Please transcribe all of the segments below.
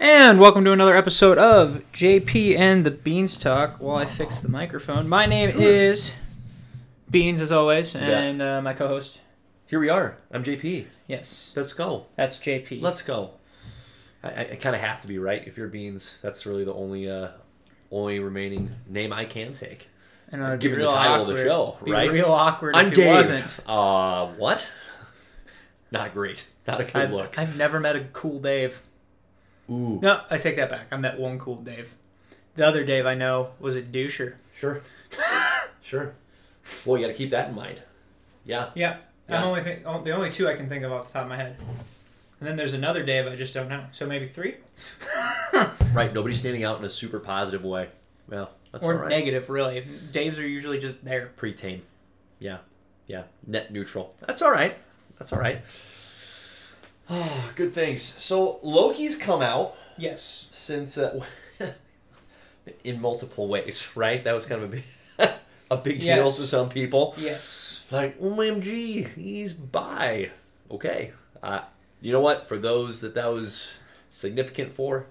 And welcome to another episode of JP and the Beans Talk While I fix the microphone, my name is Beans, as always, and uh, my co-host. Here we are. I'm JP. Yes, Let's go. that's JP. Let's go. I, I, I kind of have to be right. If you're Beans, that's really the only uh, only remaining name I can take. and it'd be given the real title of the awkward- show, be right? Real awkward I'm if Dave. it wasn't. Uh, what? Not great. Not a good I've, look. I've never met a cool Dave. Ooh. No, I take that back. I met one cool Dave. The other Dave I know was a doucher. Sure. sure. Well, you got to keep that in mind. Yeah. Yeah, Yeah. I'm only think, oh, the only two I can think of off the top of my head. And then there's another Dave I just don't know. So maybe three Right. Nobody's standing out in a super positive way. Well, that's or all right. negative, really. Daves are usually just there. Pretty tame. Yeah. Yeah. Net neutral. That's all right. That's all right. Oh, good things. So Loki's come out Yes. since uh, in multiple ways, right? That was kind of a big, a big deal Yes. to some people. Yes. Like, OMG, he's bi. Okay. Uh, you know what? For those that that was significant for,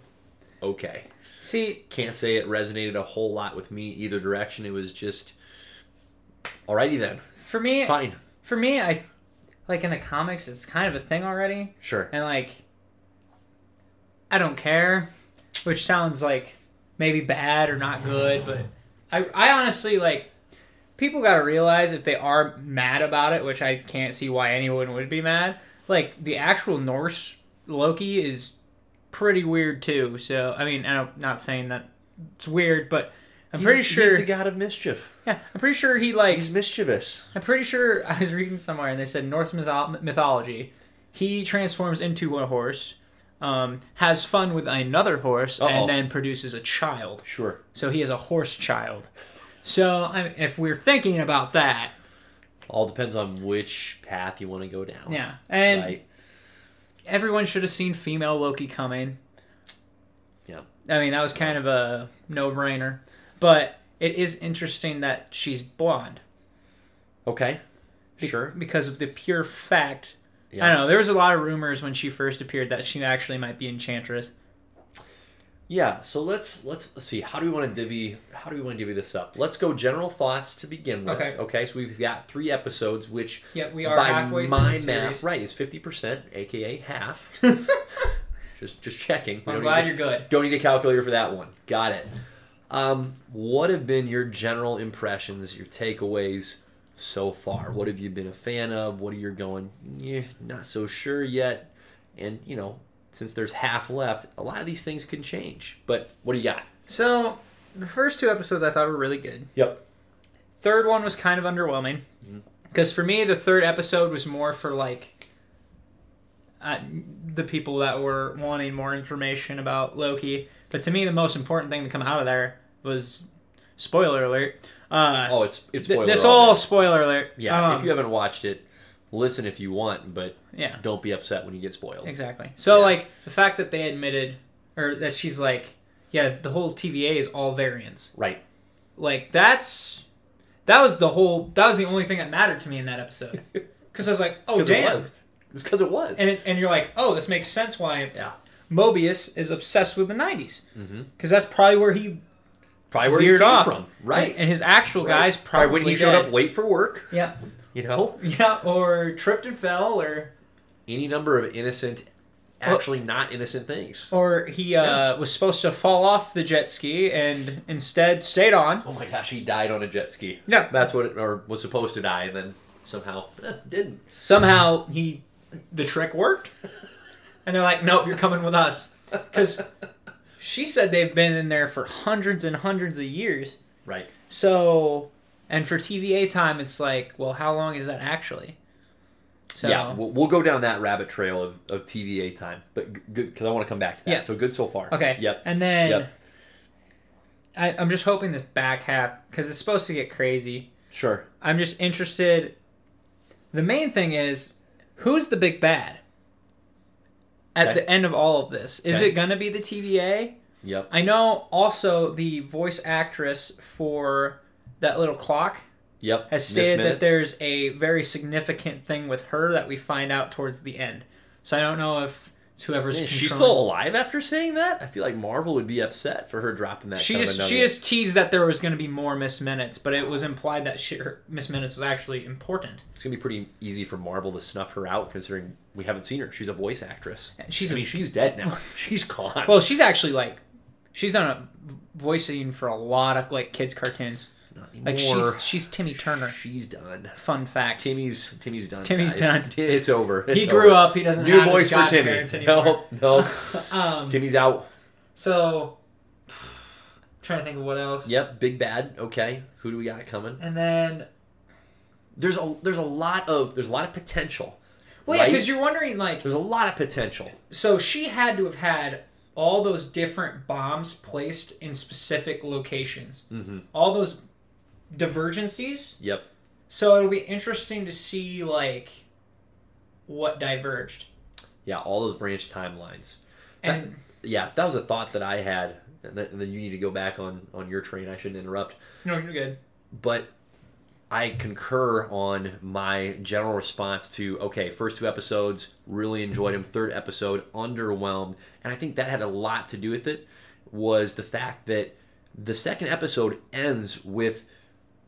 okay. See, Can't say it resonated a whole lot with me either direction. It was just, alrighty then. for me, Fine. for me, I like in the comics, it's kind of a thing already, Sure. and like, I don't care, which sounds like maybe bad or not good, but I, I honestly like. People got to realize if they are mad about it, which I can't see why anyone would be mad. Like the actual Norse Loki is pretty weird too. So I mean, I'm not saying that it's weird, but I'm He's- pretty sure. He's the god of mischief. yeah, I'm pretty sure he like He's mischievous. I'm pretty sure I was reading somewhere and they said Norse mytho- mythology. He transforms into a horse, um, has fun with another horse, Uh-oh. and then produces a child. Sure. So he is a horse child. So I if we're thinking about that, All depends on which path you want to go down. yeah, and Right. everyone should have seen female Loki coming. Yeah. I mean that was kind of a no-brainer, but it is interesting that she's blonde. Okay. Be- Sure. because of the pure fact Yeah. I don't know. There was a lot of rumors when she first appeared that she actually might be Enchantress. Yeah, so let's let's let's see. How do we want to divvy? How do we want to divvy this up? Let's go general thoughts to begin with. Okay. Okay. So we've got three episodes, which Yeah, we are by halfway through my the series. math, right, is fifty percent, aka half. just just checking. We I'm glad need you're good. Don't need a calculator for that one. Got it. Um, what have been your general impressions, your takeaways so far? What have you been a fan of? What are you going? Yeah, not so sure yet. And you know, since there's half left, a lot of these things can change. But what do you got? So, the first two episodes I thought were really good. Yep. Third one was kind of underwhelming. Because for me, the third episode was more for like uh, the people that were wanting more information about Loki. But to me, the most important thing to come out of there was spoiler alert. Uh, Oh, it's it's th- this all spoiler alert. Yeah. Um, if you haven't watched it, listen if you want, but yeah. don't be upset when you get spoiled. Exactly. So Yeah. like the fact that they admitted or that she's like, yeah, the whole TVA is all variants. Right. Like that's that was the whole that was the only thing that mattered to me in that episode. Cuz I was like, "Oh Because it damn." was. It's because it was. And it, and you're like, "Oh, this makes sense why yeah. Mobius is obsessed with the 90s." Mm-hmm. Cuz that's probably where he Probably where he veered came off from. Right. And, and his actual Right. guys probably when he showed up late for work. Yeah. You know, Yeah, or tripped and fell or any number of innocent, actually not innocent things. or he uh, was supposed to fall off the jet ski and instead stayed on. Oh my gosh, he died on a jet ski. Yeah. That's what, it, or was supposed to die, and then somehow eh, didn't. somehow he the trick worked and they're like nope you're coming with us because she said they've been in there for hundreds and hundreds of years Right. so and for tva time it's like well how long is that actually so yeah, we'll, we'll go down that rabbit trail of, of TVA time, but good because I want to come back to that. Yeah. So good so far. okay Yep. and then Yep. I, i'm just hoping this back half because it's supposed to get crazy Sure. i'm just interested the main thing is who's the big bad at the end of all of this is Okay. it going to be the tva Yep. I know also the voice actress for that little clock Yep. has Miss stated that Minutes. there's a very significant thing with her that we find out towards the end. So I don't know if whoever's. Is she still alive after saying that? I feel like Marvel would be upset for her dropping that. She just she just teased that there was going to be more Miss Minutes, but it was implied that she, her, Miss Minutes was actually important. It's gonna be pretty easy for Marvel to snuff her out, considering we haven't seen her. She's a voice actress. She's I mean, she's dead now. She's gone. Well, she's actually like, she's done a voicing for a lot of like kids cartoons. Not Like she's she's Timmy Turner. she's done. Fun fact. Timmy's Timmy's done. Timmy's guys. done. It's over. It's he grew over. up. He doesn't New have voice for Timmy. anymore. No, no. Um, Timmy's out. so trying to think of what else. Yep, big bad. Okay, who do we got coming? And then, There's a there's a lot of there's a lot of potential. well, yeah, because you're wondering like, There's a lot of potential. so she had to have had all those different bombs placed in specific locations. Mm-hmm. All those divergencies. Yep. So it'll be interesting to see like what diverged. Yeah, all those branch timelines. And Yeah, that was a thought that I had, and then, and then you need to go back on on your train. I shouldn't interrupt, no, you're good. but I concur on my general response to okay, first two episodes really enjoyed them. Third episode underwhelmed, and I think that had a lot to do with it. Was the fact that the second episode ends with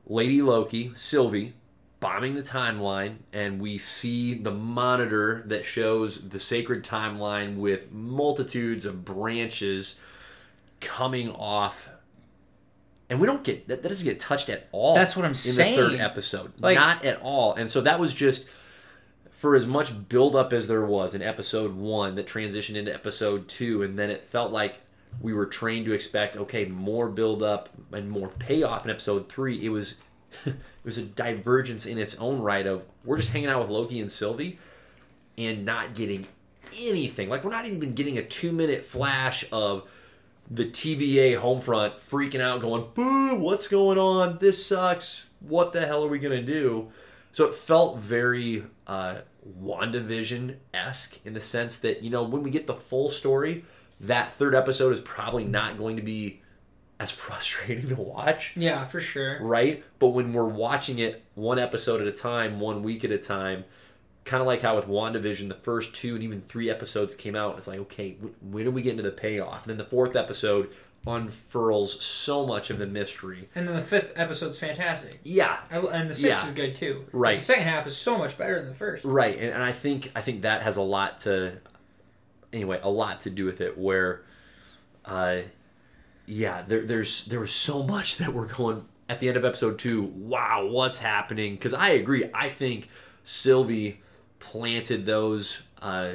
Lady Loki, Sylvie, bombing the timeline, and we see the monitor that shows the sacred timeline with multitudes of branches coming off. And we don't get that, that doesn't get touched at all. That's what I'm in saying. the third episode, Like- not at all. And so that was just for as much buildup as there was in episode one that transitioned into episode two, and then it felt like we were trained to expect okay more build up and more payoff in episode three. It was it was a divergence in its own right of we're just hanging out with Loki and Sylvie and not getting anything. Like we're not even getting a two minute flash of the TVA home front freaking out, going, "Boo! What's going on? This sucks. What the hell are we gonna do?" So it felt very uh, WandaVision esque in the sense that you know when we get the full story, that third episode is probably not going to be as frustrating to watch Yeah, for sure. right? But when we're watching it one episode at a time, one week at a time, kind of like how with WandaVision, the first two and even three episodes came out, it's like, okay, when do we get into the payoff? And then the fourth episode unfurls so much of the mystery. And then the fifth episode's fantastic. Yeah, I, and the sixth Yeah. is good too. Right. The second half is so much better than the first. right. And, and I think I think that has a lot to, anyway, a lot to do with it. Where, uh, yeah, there, there's there was so much that we're going at the end of episode two. Wow, what's happening? Because I agree. I think Sylvie planted those uh,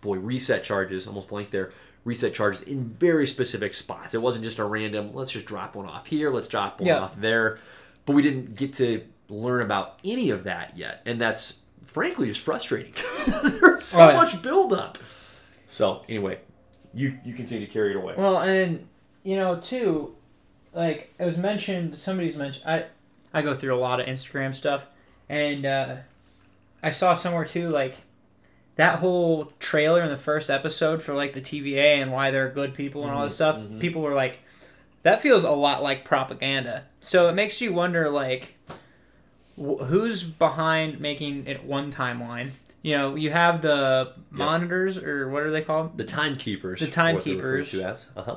boy reset charges. Almost blank there. Reset charges in very specific spots. It wasn't just a random. Let's just drop one off here. Let's drop one Yeah. off there. But we didn't get to learn about any of that yet, and that's frankly just frustrating. There's so Oh, yeah. much buildup. So anyway, you you continue to carry it away. Well, and you know, too, like it was mentioned. Somebody's mentioned. I I go through a lot of Instagram stuff, and uh, I saw somewhere too, like that whole trailer in the first episode for like the TVA and why they're good people and all this stuff. mhm. People were like, that feels a lot like propaganda. So it makes you wonder, like, wh- who's behind making it one timeline? You know, you have the monitors, or what are they called? The timekeepers. The what they're referred timekeepers. to as uh huh.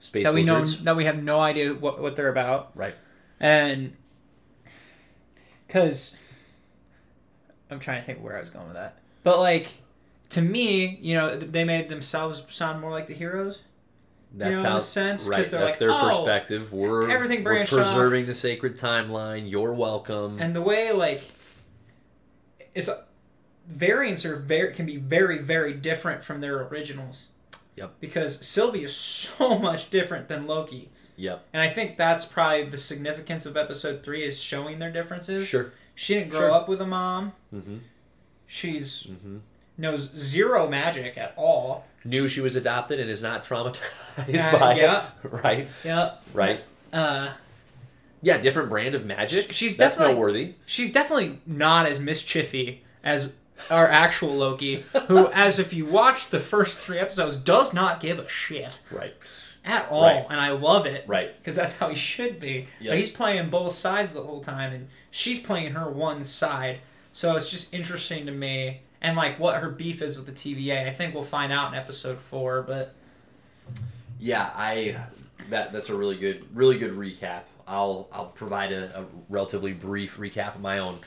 Space that we know that we have no idea what, what they're about Right. and because i'm trying to think where i was going with that but like to me you know they made themselves sound more like the heroes That's know, in a sense, right. they're That's like, their "Oh, perspective. We're everything we're preserving the sacred timeline. You're welcome. and the way like it's variants are very can be very very different from their originals Yep. because sylvie is so much different than loki yep. and i think that's probably the significance of episode three is showing their differences Sure. she didn't grow Sure. up with a mom Mm-hmm. she's Mm-hmm. knows zero magic at all. Knew she was adopted and is not traumatized Uh, by yeah. it. Right. Yeah. Right. Uh, Yeah. Different brand of magic. She's That's definitely- noteworthy. she's definitely not as mischiefy as our actual Loki, who, as if you watch the first three episodes, does not give a shit Right. at all, Right. and I love it. Right. Because that's how he should be. Yep. But he's playing both sides the whole time, and she's playing her one side. So it's just interesting to me. and like what her beef is with the TVA. I think we'll find out in episode four, but Yeah, I that that's a really good really good recap. I'll I'll provide a, a relatively brief recap of my own.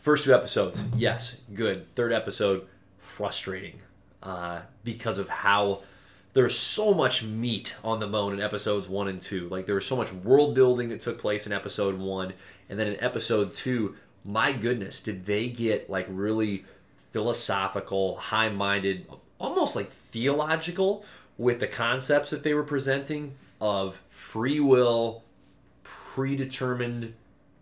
First two episodes, yes, good. Third episode, frustrating, uh, because of how there's so much meat on the bone in episodes one and two. Like there was so much world building that took place in episode one, and then in episode two, my goodness, did they get like really philosophical, high-minded, almost like theological with the concepts that they were presenting of free will, predetermined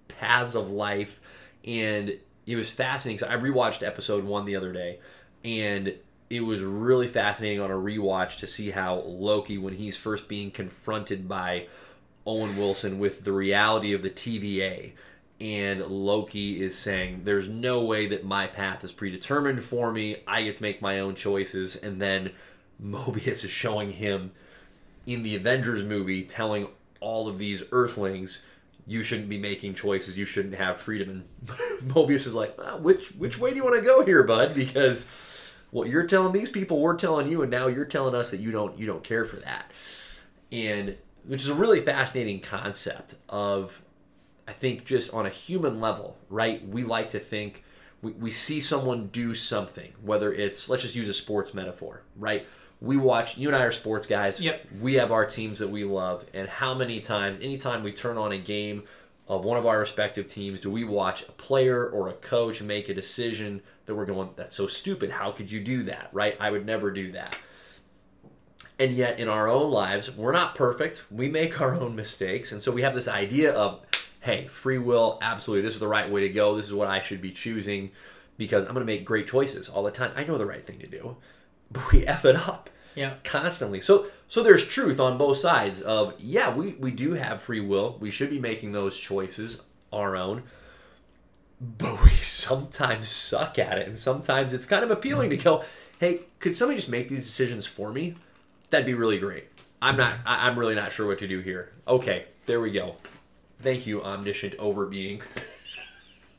paths of life, and it was fascinating. I rewatched episode one the other day, and it was really fascinating on a rewatch to see how Loki, when he's first being confronted by Owen Wilson with the reality of the TVA, and Loki is saying, There's no way that my path is predetermined for me. I get to make my own choices. And then Mobius is showing him in the Avengers movie, telling all of these Earthlings, you shouldn't be making choices. You shouldn't have freedom. And Mobius is like, "Ah, which which way do you want to go here, bud? Because what you're telling these people, we're telling you, and now you're telling us that you don't you don't care for that. And which is a really fascinating concept of, I think, just on a human level, right? We like to think we, we see someone do something, whether it's let's just use a sports metaphor, right? We watch you and I are sports guys. Yep. We have our teams that we love, and how many times, anytime we turn on a game of one of our respective teams, do we watch a player or a coach make a decision that we're going, that's so stupid. How could you do that? Right? I would never do that. And yet, in our own lives, we're not perfect. We make our own mistakes. And so we have this idea of, hey, free will, absolutely, this is the right way to go. This is what I should be choosing because I'm going to make great choices all the time. I know the right thing to do, but we F it up yeah, constantly. So so there's truth on both sides of yeah, we we do have free will. We should be making those choices our own. But we sometimes suck at it and sometimes it's kind of appealing to mm-hmm. go, "Hey, could somebody just make these decisions for me?" That'd be really great. I'm not mm-hmm. I, I'm really not sure what to do here. Okay, there we go. Thank you omniscient over being.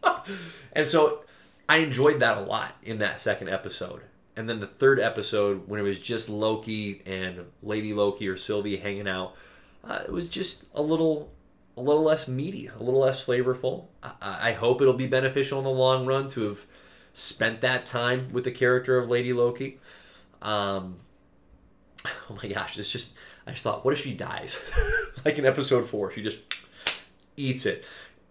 and so I enjoyed that a lot in that second episode. And then the third episode, when it was just Loki and Lady Loki or Sylvie hanging out, uh, it was just a little, a little less meaty, a little less flavorful. I, I hope it'll be beneficial in the long run to have spent that time with the character of Lady Loki. Um, oh my gosh, it's just I just thought, what if she dies? like in episode four, she just eats it.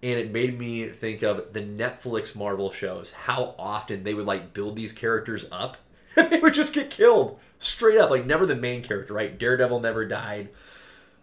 And it made me think of the Netflix Marvel shows, how often they would like build these characters up and they would just get killed straight up. Like never the main character, right? Daredevil never died.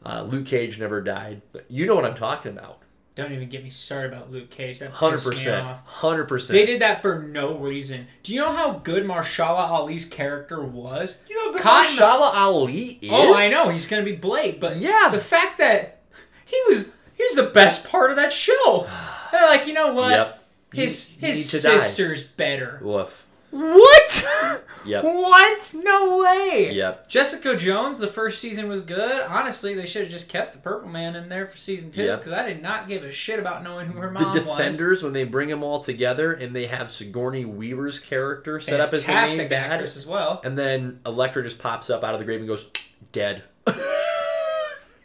Uh, Luke Cage never died. But you know what I'm talking about. don't even get me started about Luke Cage. That Hundred percent. off. Hundred percent. They did that for no reason. Do you know how good Mahershala Ali's character was? You know who Cotton- Mahershala Ali is? Oh, I know he's gonna be Blade, but Yeah. the fact that he was he was the best part of that show. They're like, you know what? Yep. His You- you his need to die. sister's better. Woof. What? Yep. What? No way. Yep. Jessica Jones, the first season was good. Honestly, they should have just kept the Purple Man in there for season two Yep. because I did not give a shit about knowing who her The mom was. Defenders, when they bring them all together and they have Sigourney Weaver's character set up as the main bad, actress as well. and then Elektra just pops up out of the grave and goes, dead.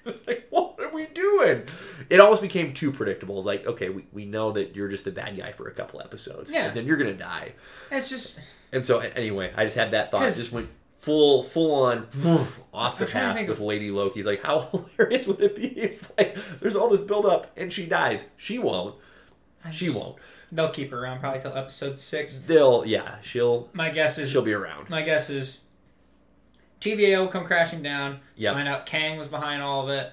it's like, what are we doing? It almost became too predictable. It's like, okay, we, we know that you're just the bad guy for a couple episodes. Yeah. And then you're going to die. It's just And so, anyway, I just had that thought. 'Cause- Just went full full on off the I'm trying to path with of- Lady Loki's like, how hilarious would it be if like there's all this build up and she dies? She won't. She won't. they'll keep her around probably till episode six. They'll yeah, she'll My guess is she'll be around. my guess is TVA will come crashing down. Yep. Find out Kang was behind all of it.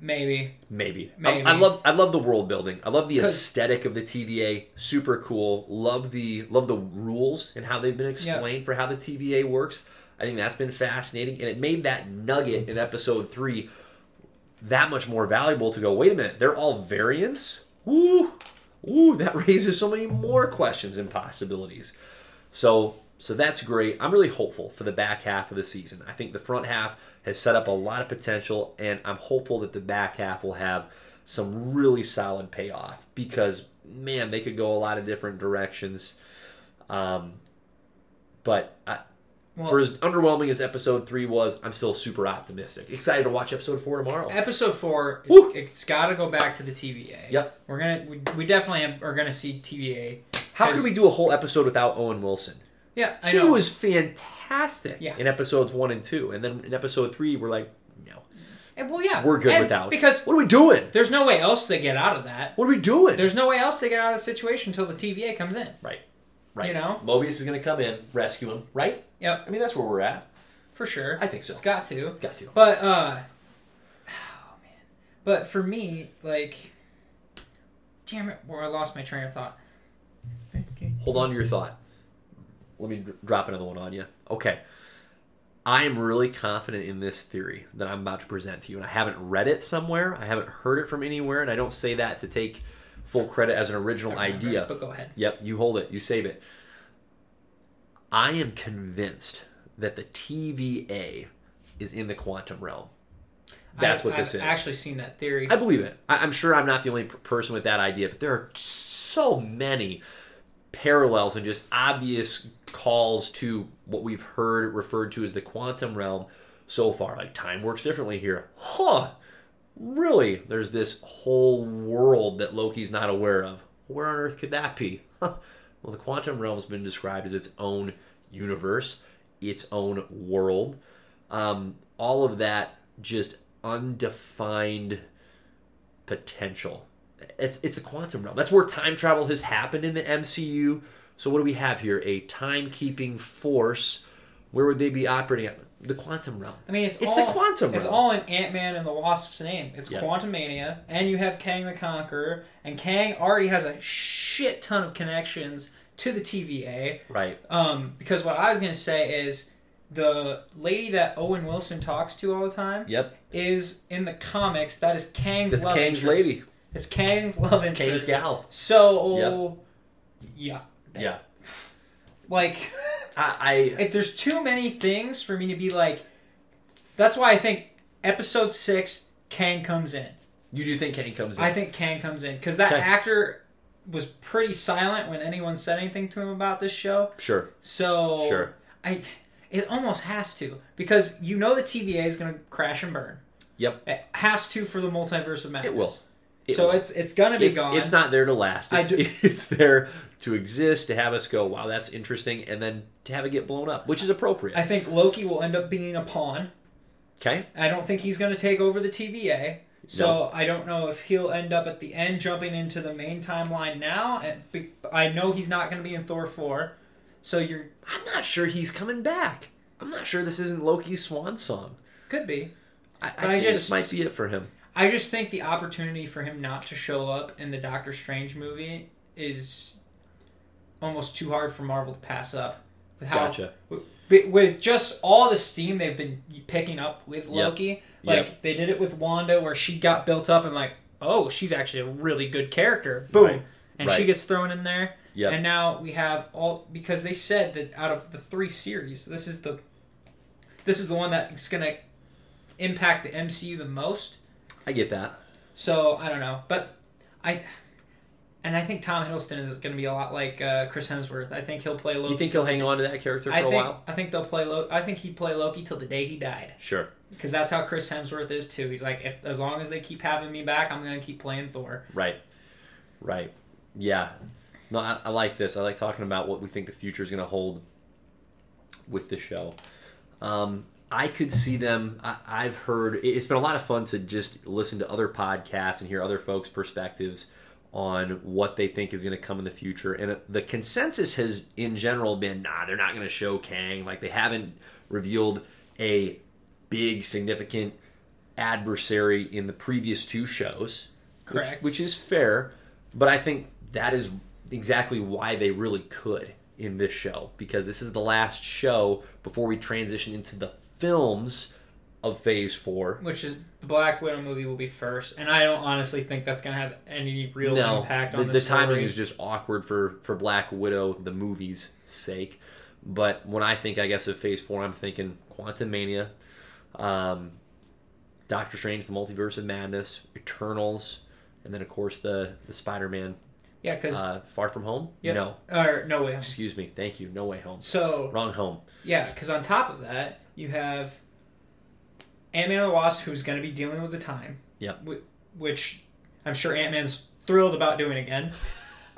Maybe. Maybe. Maybe. I, I love I love the world building. I love the aesthetic of the TVA. Super cool. Love the love the rules and how they've been explained for how the TVA works. I think that's been fascinating, and it made that nugget in episode three that much more valuable to go. Wait a minute, they're all variants. Ooh, ooh, that raises so many more questions and possibilities. So so that's great. I'm really hopeful for the back half of the season. I think the front half has set up a lot of potential, and I'm hopeful that the back half will have some really solid payoff because man, they could go a lot of different directions. Um, But I, Well, for as underwhelming as episode three was, I'm still super optimistic. Excited to watch episode four tomorrow. episode four, it's, it's got to go back to the TVA. Yep. We're gonna we, we definitely are gonna see TVA. How could we do a whole episode without Owen Wilson? Yeah, I he know. was fantastic Yeah. in episodes one and two, and then in episode three, we're like, no, And, well, yeah, we're good and without. because what are we doing? there's no way else to get out of that. What are we doing? There's no way else to get out of the situation until the TVA comes in. right, right. You know? Mobius is going to come in, rescue him. Right? Yep, I mean, that's where we're at. for sure. I think so. It's got to. Got to. But uh oh man. But for me, like damn it, boy, I lost my train of thought. Hold on to your thought. Let me dr- drop another one on you. Okay. I am really confident in this theory that I'm about to present to you, and I haven't read it somewhere. I haven't heard it from anywhere, and I don't say that to take full credit as an original idea. it, But go ahead. Yep, you hold it, you save it. I am convinced that the TVA is in the quantum realm. That's I've- what this is. I've actually seen that theory. I believe it. I- I'm sure I'm not the only p- person with that idea, but there are so many parallels and just obvious calls to what we've heard referred to as the quantum realm so far. Like time works differently here. Huh. Really? There's this whole world that Loki's not aware of. Where on earth could that be? Well, the quantum realm's been described as its own universe, its own world. Um, all of that just undefined potential. It's it's the quantum realm. That's where time travel has happened in the MCU. So what do we have here? A timekeeping force. Where would they be operating at? The quantum realm. I mean, it's, It's all, the quantum It's realm. all in Ant Man and the Wasp's name. It's Quantumania, and you have Kang the Conqueror, and Kang already has a shit ton of connections to the TVA. Right. Um, because what I was gonna say is the lady that Owen Wilson talks to all the time Yep. is in the comics. That is Kang's That's love Kang's interest. lady. It's Kang's love Kang's interest. gal. So, yeah, Yeah. like. I, I If there's too many things for me to be like, that's why I think episode six, Kang comes in. you do think Kang comes in? I think Kang comes in because that Okay. actor was pretty silent when anyone said anything to him about this show. sure. So Sure. I, it almost has to because you know the TVA is going to crash and burn. Yep. It has to for the multiverse of madness. It will. It so it's it's gonna be it's, gone. it's not there to last. It's, do- it's there to exist, to have us go, wow, that's interesting, and then to have it get blown up, which is appropriate. I think Loki will end up being a pawn. okay? I don't think he's going to take over the TVA. So No. I don't know if he'll end up at the end jumping into the main timeline now. And I know he's not going to be in Thor four. So you're I'm not sure he's coming back. I'm not sure this isn't Loki's swan song. could be. I, I I think just- this might be it for him. I just think the opportunity for him not to show up in the Doctor Strange movie is almost too hard for Marvel to pass up. With how, Gotcha. with, with just all the steam they've been picking up with Loki, like Yep. they did it with Wanda, where she got built up and like, oh, she's actually a really good character. Boom, Right. and she gets thrown in there. Yep. And now we have all because they said that out of the three series, this is the this is the one that's gonna impact the MCU the most. I get that. So I don't know, but I and I think Tom Hiddleston is going to be a lot like uh, Chris Hemsworth. I think he'll play Loki. You think he'll hang on to that character for I a think while? I think they'll play. Lo- I think he'd play Loki till the day he died Sure. because that's how Chris Hemsworth is too. He's like, if as long as they keep having me back, I'm going to keep playing Thor. Right. Right. Yeah. No, I, I like this. I like talking about what we think the future is going to hold with the show. Um, I could see them. I, I've heard it- it's been a lot of fun to just listen to other podcasts and hear other folks' perspectives on what they think is going to come in the future. And uh, the consensus has, in general, been nah, they're not going to show Kang. Like they haven't revealed a big, significant adversary in the previous two shows. which- Correct. which is fair, but I think that is exactly why they really could in this show because this is the last show before we transition into the films of Phase Four. Which is the Black Widow movie will be first, and I don't honestly think that's going to have any real no, impact the, on the, the story. timing is just awkward for for Black Widow, the movie's sake. But when I think, I guess of Phase Four, I'm thinking Quantumania, um, Doctor Strange, the Multiverse of Madness, Eternals, and then of course the the Spider Man Yeah, because Uh, Far From Home? Yep. No. or no way. Excuse me. Thank you. No Way Home. So Wrong home. yeah, because on top of that, you have Ant Man and the Wasp, who's going to be dealing with the time. Yep. Which I'm sure Ant Man's thrilled about doing again.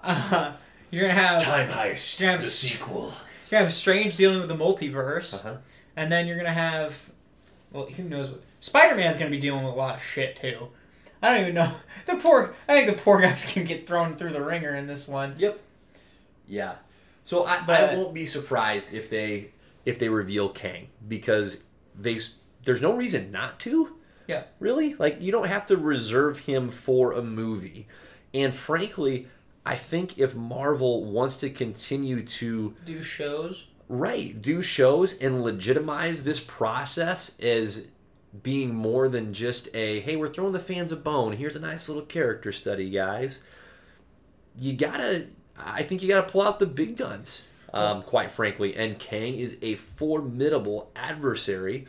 Uh, you're gonna have time Heist. Yeah, the sequel. you're gonna have Strange dealing with the multiverse, Uh-huh. and then you're gonna have well, who knows what Spider Man's gonna be dealing with a lot of shit too. I don't even know the poor. I think the poor guys can get thrown through the ringer in this one. Yep. Yeah. So I, but, I won't be surprised if they if they reveal Kang because they there's no reason not to. Yeah. Really? Like you don't have to reserve him for a movie. And frankly, I think if Marvel wants to continue to Do shows. right do shows and legitimize this process as being more than just a hey we're throwing the fans a bone here's a nice little character study guys you gotta i think you gotta pull out the big guns um, quite frankly and kang is a formidable adversary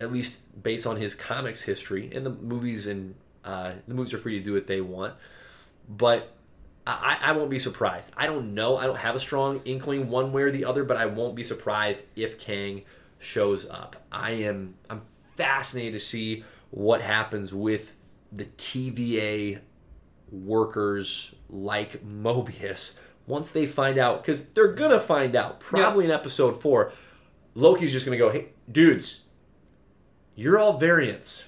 at least based on his comics history and the movies and uh, the movies are free to do what they want but I, I won't be surprised. I don't know. I don't have a strong inkling one way or the other, but I won't be surprised if Kang shows up. I am I'm fascinated to see what happens with the TVA workers like Mobius once they find out because they're gonna find out probably in episode four. Loki's just gonna go, hey dudes, you're all variants.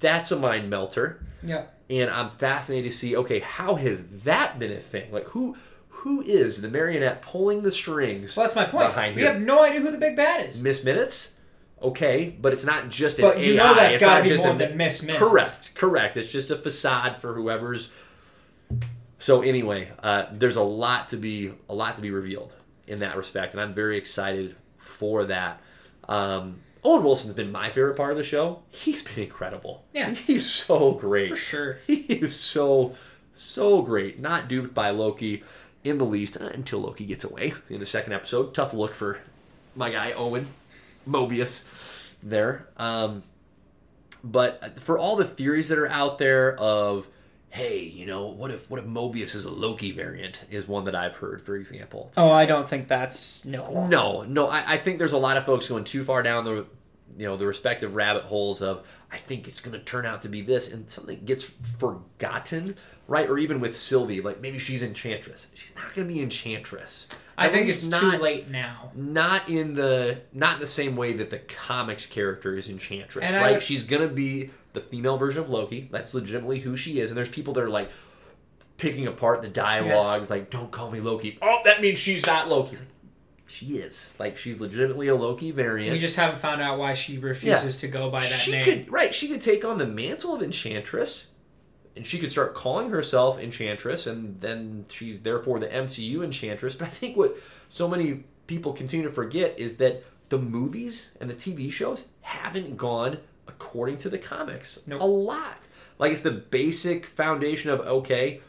That's a mind melter Yeah. and I'm fascinated to see okay how has that been a thing like who who is the marionette pulling the strings Well, that's my point. behind we here? have no idea who the big bad is. Miss Minutes okay but it's not just an But you AI. know that's got to be more a- than Miss Minutes. correct correct it's just a facade for whoever's so anyway uh, there's a lot to be a lot to be revealed in that respect and I'm very excited for that um, Owen Wilson's been my favorite part of the show. He's been incredible. Yeah. He's so great. For sure. He is so, so great. Not duped by Loki in the least uh, until Loki gets away in the second episode. Tough look for my guy Owen Mobius there. Um, but for all the theories that are out there of, hey, you know, what if what if Mobius is a Loki variant? Is one that I've heard, for example. Oh, I don't think that's no. No, no, I, I think there's a lot of folks going too far down the, you know, the respective rabbit holes of I think it's going to turn out to be this, and something gets forgotten, right? Or even with Sylvie, like maybe she's Enchantress. She's not going to be Enchantress. I think it's not, too late now. Not in the not in the same way that the comics character is Enchantress, And right? don't- She's going to be the female version of Loki. That's legitimately who she is, and there's people that are like picking apart the dialogue, like "Don't call me Loki." Oh, that means she's not Loki. Like, she is. Like she's legitimately a Loki variant. We just haven't found out why she refuses to go by that she name. could right. She could take on the mantle of Enchantress, and she could start calling herself Enchantress, and then she's therefore the MCU Enchantress. But I think what so many people continue to forget is that the movies and the TV shows haven't gone according to the comics Nope. a lot. Like it's the basic foundation of okay,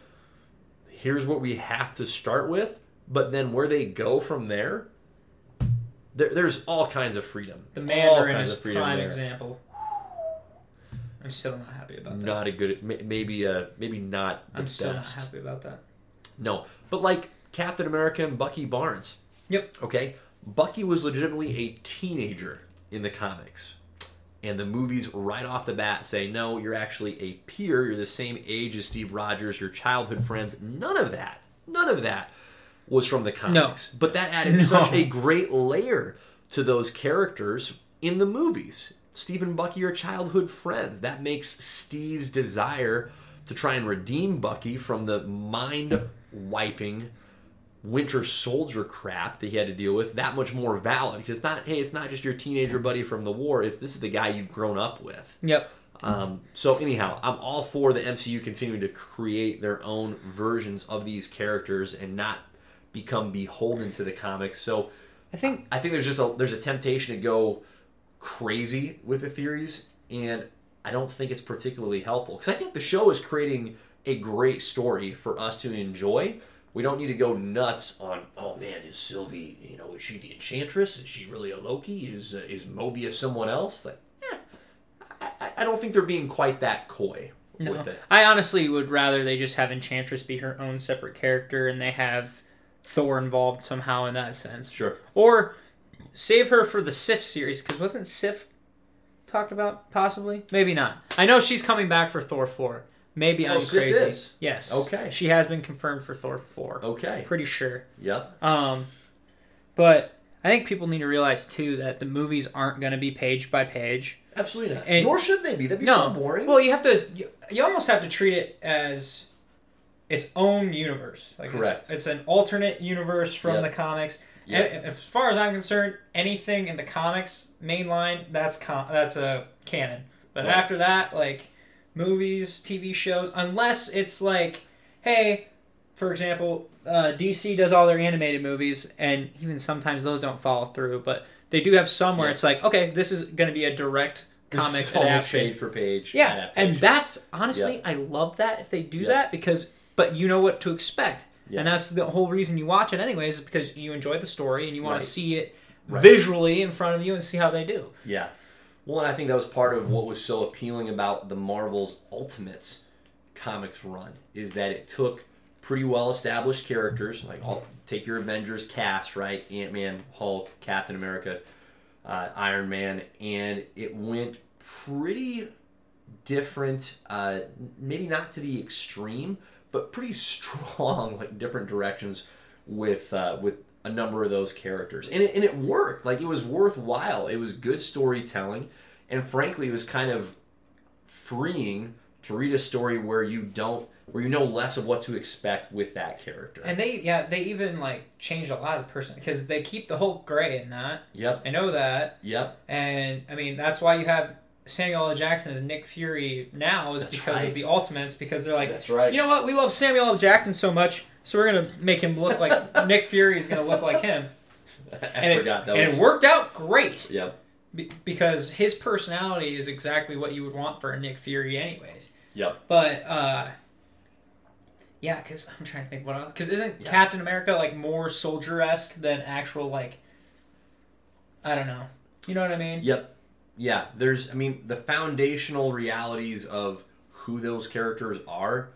here's what we have to start with, but then where they go from there. There, there's all kinds of freedom. The Mandarin is freedom prime there. example. I'm still not happy about that. not a good maybe uh maybe not the I'm still best. not happy about that. no but like captain america and bucky barnes. Yep. okay? Bucky was legitimately a teenager in the comics. And the movies right off the bat say no you're actually a peer. You're the same age as steve rogers. Your childhood friends. None of that none of that was from the comics. But that added No. such a great layer to those characters in the movies steve and bucky are childhood friends. That makes steve's desire to try and redeem bucky from the mind wiping winter soldier crap that he had to deal with that much more valid. Because it's not hey it's not just your teenager buddy from the war. It's this is the guy you've grown up with. Yep. um, so anyhow i'm all for the mcu continuing to create their own versions of these characters and not become beholden to the comics. So I think i think there's just a there's a temptation to go crazy with the theories and i don't think it's particularly helpful. Because i think the show is creating a great story for us to enjoy. We don't need to go nuts on oh man is sylvie you know is she the enchantress? Is she really a loki? Is uh, is mobius someone else? Like eh, I, I- don't think they're being quite that coy No, with it. I honestly would rather they just have Enchantress be her own separate character and they have Thor involved somehow in that sense, Sure. or save her for the Sif series because wasn't Sif talked about possibly? Maybe not. I know she's coming back for Thor four. Maybe Oh, I'm Sif crazy. is? Yes. Okay. She has been confirmed for Thor four. Okay. Pretty sure. Yep. Um, but I think people need to realize too that the movies aren't going to be page by page. Absolutely not. And- Nor should they be. That'd be no, so boring. Well, you have to. You, you almost have to treat it as its own universe. Like Correct. It's, it's an alternate universe from Yep. the comics. Yep. And as far as I'm concerned, anything in the comics mainline that's com- that's a canon. But Right. after that, like movies, TV shows, unless it's like, hey, for example, uh, DC does all their animated movies, and even sometimes those don't follow through. But they do have some where Yeah. it's like, okay, this is going to be a direct comic adaptation. page for page. Yeah, adaptation. and that's honestly, I love that if they do Yeah. that because, but you know what to expect, Yeah. and that's the whole reason you watch it anyways, is because you enjoy the story and you want Right. to see it Right. visually in front of you and see how they do. Yeah. Well, and I think that was part of what was so appealing about the Marvel's Ultimates comics run is that it took pretty well established characters like I'll take your Avengers cast, right? Ant Man, Hulk, Captain America, uh, Iron Man, and it went pretty different. Uh, maybe not to the extreme, but pretty strong, like different directions with uh, with a number of those characters, and it, and it worked. Like it was worthwhile. It was good storytelling, and frankly, it was kind of freeing to read a story where you don't where you know less of what to expect with that character. And they, yeah, they even like changed a lot of the person because they keep the Hulk gray in that. yep, I know that, yep, and I mean that's why you have Samuel L. Jackson as Nick Fury now is That's because right. of the Ultimates because they're like, that's right. you know what, we love Samuel L. Jackson so much, so we're gonna make him look like Nick Fury is gonna look like him. I and forgot it, that and was. it worked out great Yep, be- because his personality is exactly what you would want for a Nick Fury, anyways. yep. But uh, yeah, because I'm trying to think what else. Because isn't. Captain America like more soldier esque than actual like? I don't know. You know what I mean? Yep. Yeah, there's I mean the foundational realities of who those characters are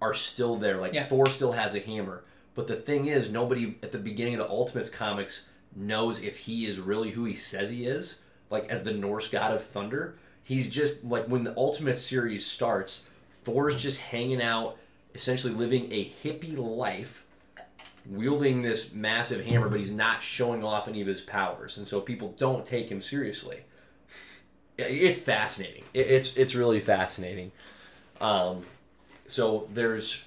are still there. Like Yeah. Thor still has a hammer. But the thing is nobody at the beginning of the Ultimates comics knows if he is really who he says he is, like as the Norse god of thunder. He's just like when the Ultimate series starts, Thor's just hanging out, essentially living a hippie life wielding this massive hammer, but he's not showing off any of his powers, and so people don't take him seriously. It's fascinating. It's it's really fascinating. Um, so there's,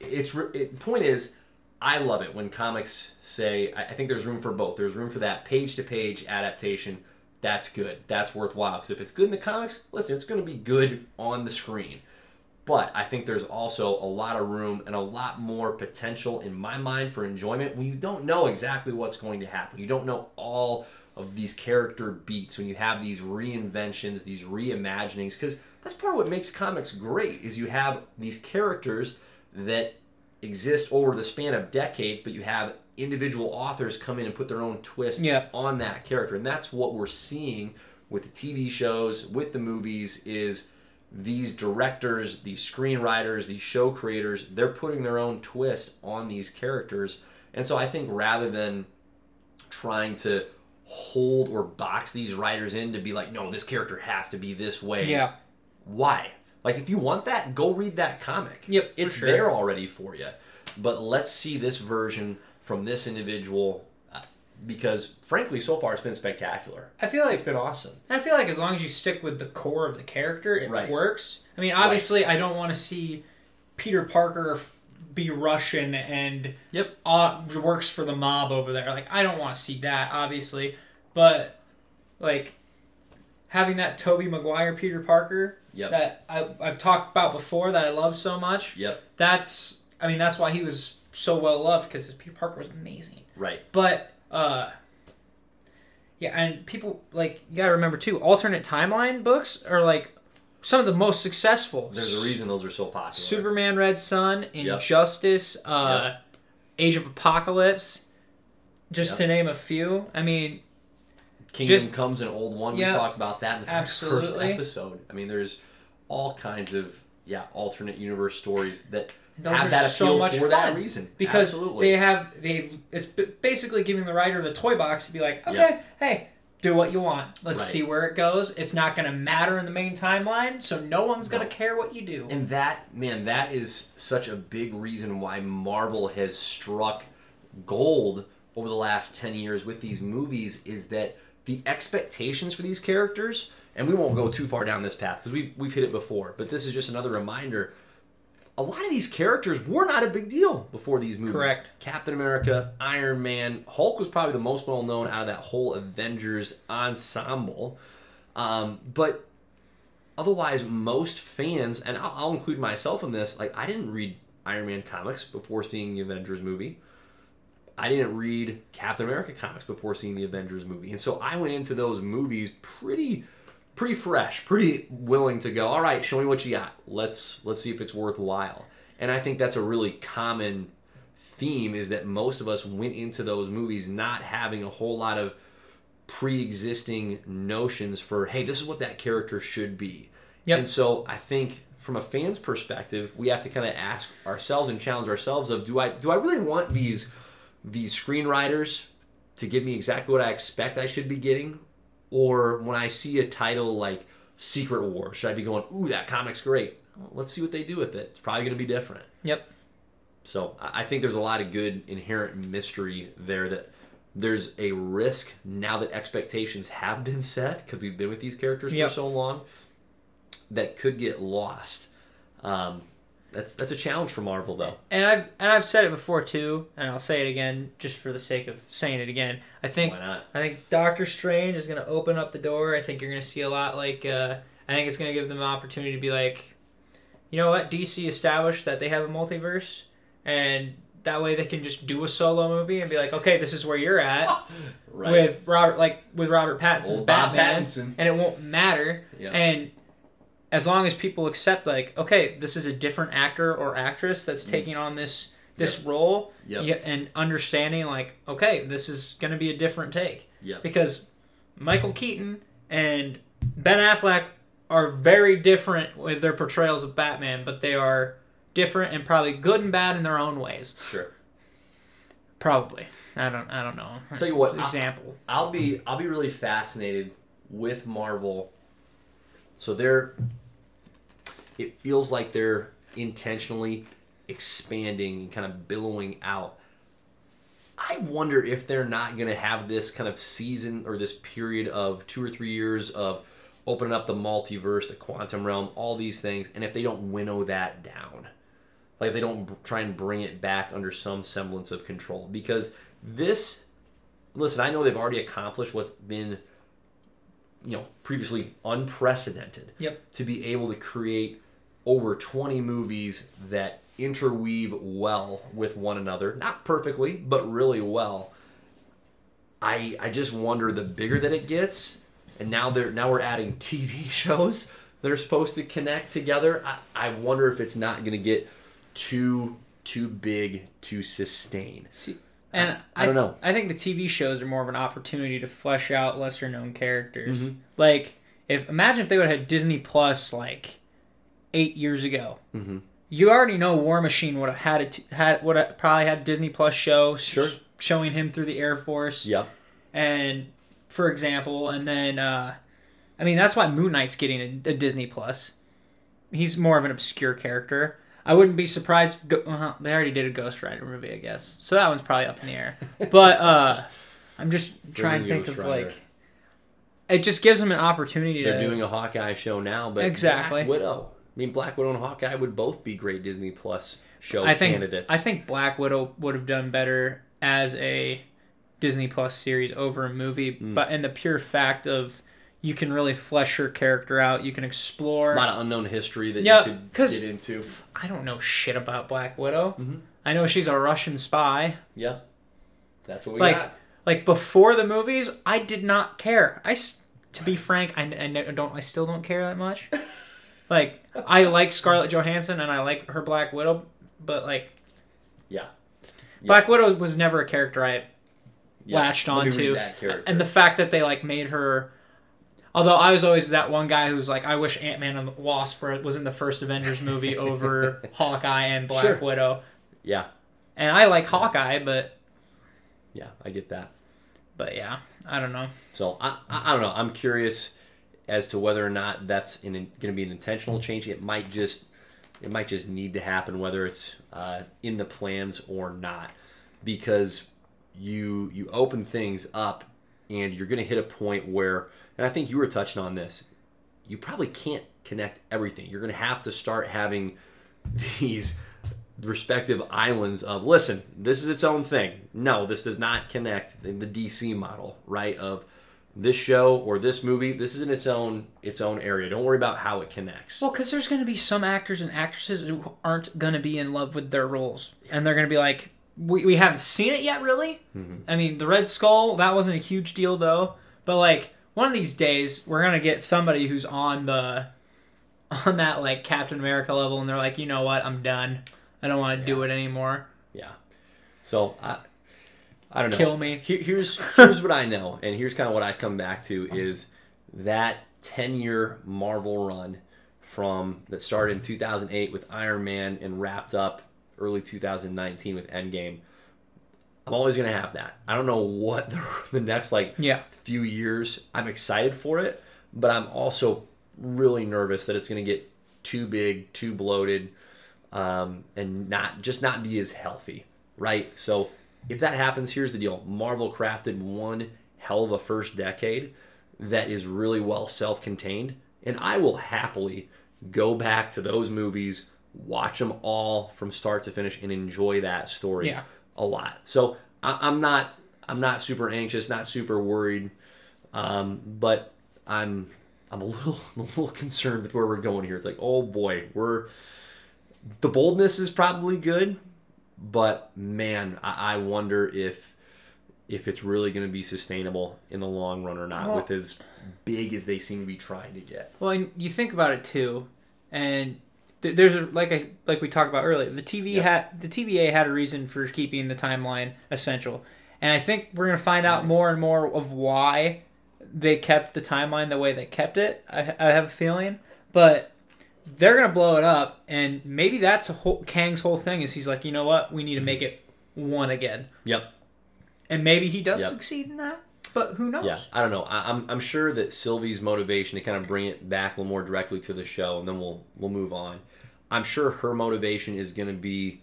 it's it, point is, I love it when comics say I, I think there's room for both. There's room for that page to page adaptation. That's good. That's worthwhile because if it's good in the comics, listen, it's going to be good on the screen. But I think there's also a lot of room and a lot more potential in my mind for enjoyment when you don't know exactly what's going to happen. You don't know all of these character beats when you have these reinventions, these reimaginings, because that's part of what makes comics great is you have these characters that exist over the span of decades, but you have individual authors come in and put their own twist Yeah. on that character. And that's what we're seeing with the TV shows, with the movies, is these directors, these screenwriters, these show creators, they're putting their own twist on these characters. And so I think rather than trying to hold or box these writers in to be like, no, this character has to be this way. Yeah. Why? Like, if you want that, go read that comic. Yep, It's sure. there already for you. But let's see this version from this individual because, frankly, so far it's been spectacular. I feel like It's been awesome. I feel like as long as you stick with the core of the character, it Right. works. I mean, obviously, I don't want to see Peter Parker be Russian and Yep. uh, works for the mob over there. Like, I don't want to see that, obviously. But like having that Tobey Maguire Peter Parker Yep. that I, I've talked about before that I love so much. Yep. That's I mean that's why he was so well loved because his Peter Parker was amazing. Right. But uh yeah, and people like you gotta remember too, alternate timeline books are like some of the most successful. There's a reason those are so popular. Superman Red Sun, Yep. Injustice, uh Age of Apocalypse, just Yep. to name a few. I mean, Kingdom Just- Comes an old one. Yeah, we talked about that in the very first episode. I mean, there's all kinds of yeah alternate universe stories that Those have that so much for that fun. reason because Absolutely. they have they it's basically giving the writer the toy box to be like okay Yeah. hey do what you want let's Right. see where it goes it's not going to matter in the main timeline so no one's going to care what you do And that man, that is such a big reason why Marvel has struck gold over the last 10 years with these movies is that the expectations for these characters and we won't go too far down this path because we've, we've hit it before but this is just another reminder a lot of these characters were not a big deal before these movies. Correct. captain america iron man hulk was probably the most well known out of that whole avengers ensemble. Um, but otherwise most fans and I'll, I'll include myself in this like i didn't read iron man comics before seeing the avengers movie. I didn't read captain america comics before seeing the avengers movie. And so i went into those movies pretty pretty fresh pretty willing to go all right show me what you got. Let's let's see if it's worthwhile. And i think that's a really common theme is that most of us went into those movies not having a whole lot of pre-existing notions for hey this is what that character should be. Yep. and so i think from a fan's perspective we have to kind of ask ourselves and challenge ourselves of do i do i really want these these screenwriters to give me exactly what i expect i should be getting or when i see a title like secret war should i be going ooh that comic's great Well, let's see what they do with it it's probably going to be different yep so I think there's a lot of good inherent mystery there that there's a risk now that expectations have been set because we've been with these characters Yep. for so long that could get lost. Um, that's that's a challenge for Marvel though. and I've and I've said it before too, and I'll say it again just for the sake of saying it again. I think Why not? I think Doctor Strange is going to open up the door. I think you're going to see a lot like uh, I think it's going to give them an opportunity to be like, you know what, DC established that they have a multiverse, and that way they can just do a solo movie and be like, okay, this is where you're at Right. with Robert, like with Robert Pattinson's Old Bob Batman, Pattinson. and it won't matter. Yeah. And as long as people accept, like, okay, this is a different actor or actress that's taking on this this role, Mm. Yep. and understanding, like, okay, this is going to be a different take Yep. because Michael Keaton and Ben Affleck are very different with their portrayals of Batman, but they are different and probably good and bad in their own ways. Sure. Probably. I don't. I don't know. Tell you what, Example. I'll be I'll be really fascinated with Marvel. So they're it feels like they're intentionally expanding and kind of billowing out. I wonder if they're not going to have this kind of season or this period of 2 or 3 years of opening up the multiverse, the quantum realm, all these things and if they don't winnow that down. Like if they don't b- try and bring it back under some semblance of control because this listen, I know they've already accomplished what's been, you know, previously unprecedented. Yep. To be able to create over 20 movies that interweave well with one another, not perfectly, but really well. I I just wonder the bigger that it gets, and now they're now we're adding TV shows that are supposed to connect together. I, I wonder if it's not going to get too too big to sustain. See, and I- I don't know. I think the TV shows are more of an opportunity to flesh out lesser known characters. Mhm. Like, if imagine if they would have had Disney Plus like eight years ago. Mhm. You already know War Machine would have had it had would have probably had Disney Plus show Sure. showing him through the Air Force Yeah, and for example, and then uh, I mean that's why Moon Knight's getting a, a Disney Plus. He's more of an obscure character. I wouldn't be surprised. If Go- well, they already did a Ghost Rider movie, I guess, so that one's probably up in the air. But uh, I'm just trying to think Ghost of Rider. like it just gives them an opportunity They're to doing a Hawkeye show now, but Exactly. Black Widow. I mean, Black Widow and Hawkeye would both be great Disney Plus show I think candidates. I think Black Widow would have done better as a Disney Plus series over a movie, Mm. but in the pure fact of you can really flesh her character out, you can explore. a lot of unknown history that Yeah, you could get into. I don't know shit about Black Widow. Mhm. I know she's a Russian spy. Yeah, that's what we like, got. like before the movies, I did not care. I, s- to be frank, I, I don't. I still don't care that much. like, I like Scarlett Johansson and I like her Black Widow, but like, Yeah. Black Widow was never a character I Yeah. latched onto. read that character. And the fact that they like made her Although I was always that one guy who's like, I wish Ant Man and the Wasp was in the first Avengers movie over Hawkeye and Black Sure. Widow. Yeah, And I like Hawkeye, but yeah, I get that. but yeah, I don't know. So I, I, I don't know. I'm curious as to whether or not that's going to be an intentional change. It might just it might just need to happen, whether it's uh, in the plans or not, because you you open things up and you're going to hit a point where, and I think you were touching on this. You probably can't connect everything. You're going to have to start having these respective islands of listen this is its own thing no this does not connect the, the dc model right of this show or this movie this is in its own its own area. Don't worry about how it connects. Well, because there's going to be some actors and actresses who aren't going to be in love with their roles, and they're going to be like, we, we haven't seen it yet, really. Mm-hmm. I mean, the Red Skull that wasn't a huge deal though, but like one of these days we're going to get somebody who's on the on that like Captain America level, and they're like, you know what, I'm done. I don't want to do it anymore. yeah. So i i don't know Kill me. Here, here's here's what i know and here's kind of what i come back to is that 10 year marvel run from that started in 2008 with iron man and wrapped up early 2019 with endgame i'm always going to have that i don't know what the, the next like Yeah. few years. I'm excited for it, but I'm also really nervous that it's going to get too big, too bloated, um, and not just not be as healthy, right? So if that happens, here's the deal: Marvel crafted one hell of a first decade that is really well self-contained, and I will happily go back to those movies, watch them all from start to finish, and enjoy that story Yeah. a lot. So I, I'm not I'm not super anxious, not super worried, um, but I'm I'm a little I'm a little concerned with where we're going here. It's like oh boy, we're the boldness is probably good, but man, I, I wonder if if it's really going to be sustainable in the long run or not Well- with as big as they seem to be trying to get. Well, and you think about it too, and th- there's a like I like we talked about earlier. The TV Yeah. had the TVA had a reason for keeping the timeline essential, and I think we're gonna find out more and more of why they kept the timeline the way they kept it. I, I have a feeling, but they're gonna blow it up, and maybe that's a whole, Kang's whole thing. Is he's like, you know what, we need to mm-hmm. make it one again, Yep. and maybe he does Yep. succeed in that. But who knows? Yeah, I don't know. I, I'm I'm sure that Sylvie's motivation to kind of bring it back a little more directly to the show, and then we'll we'll move on. I'm sure her motivation is going to be,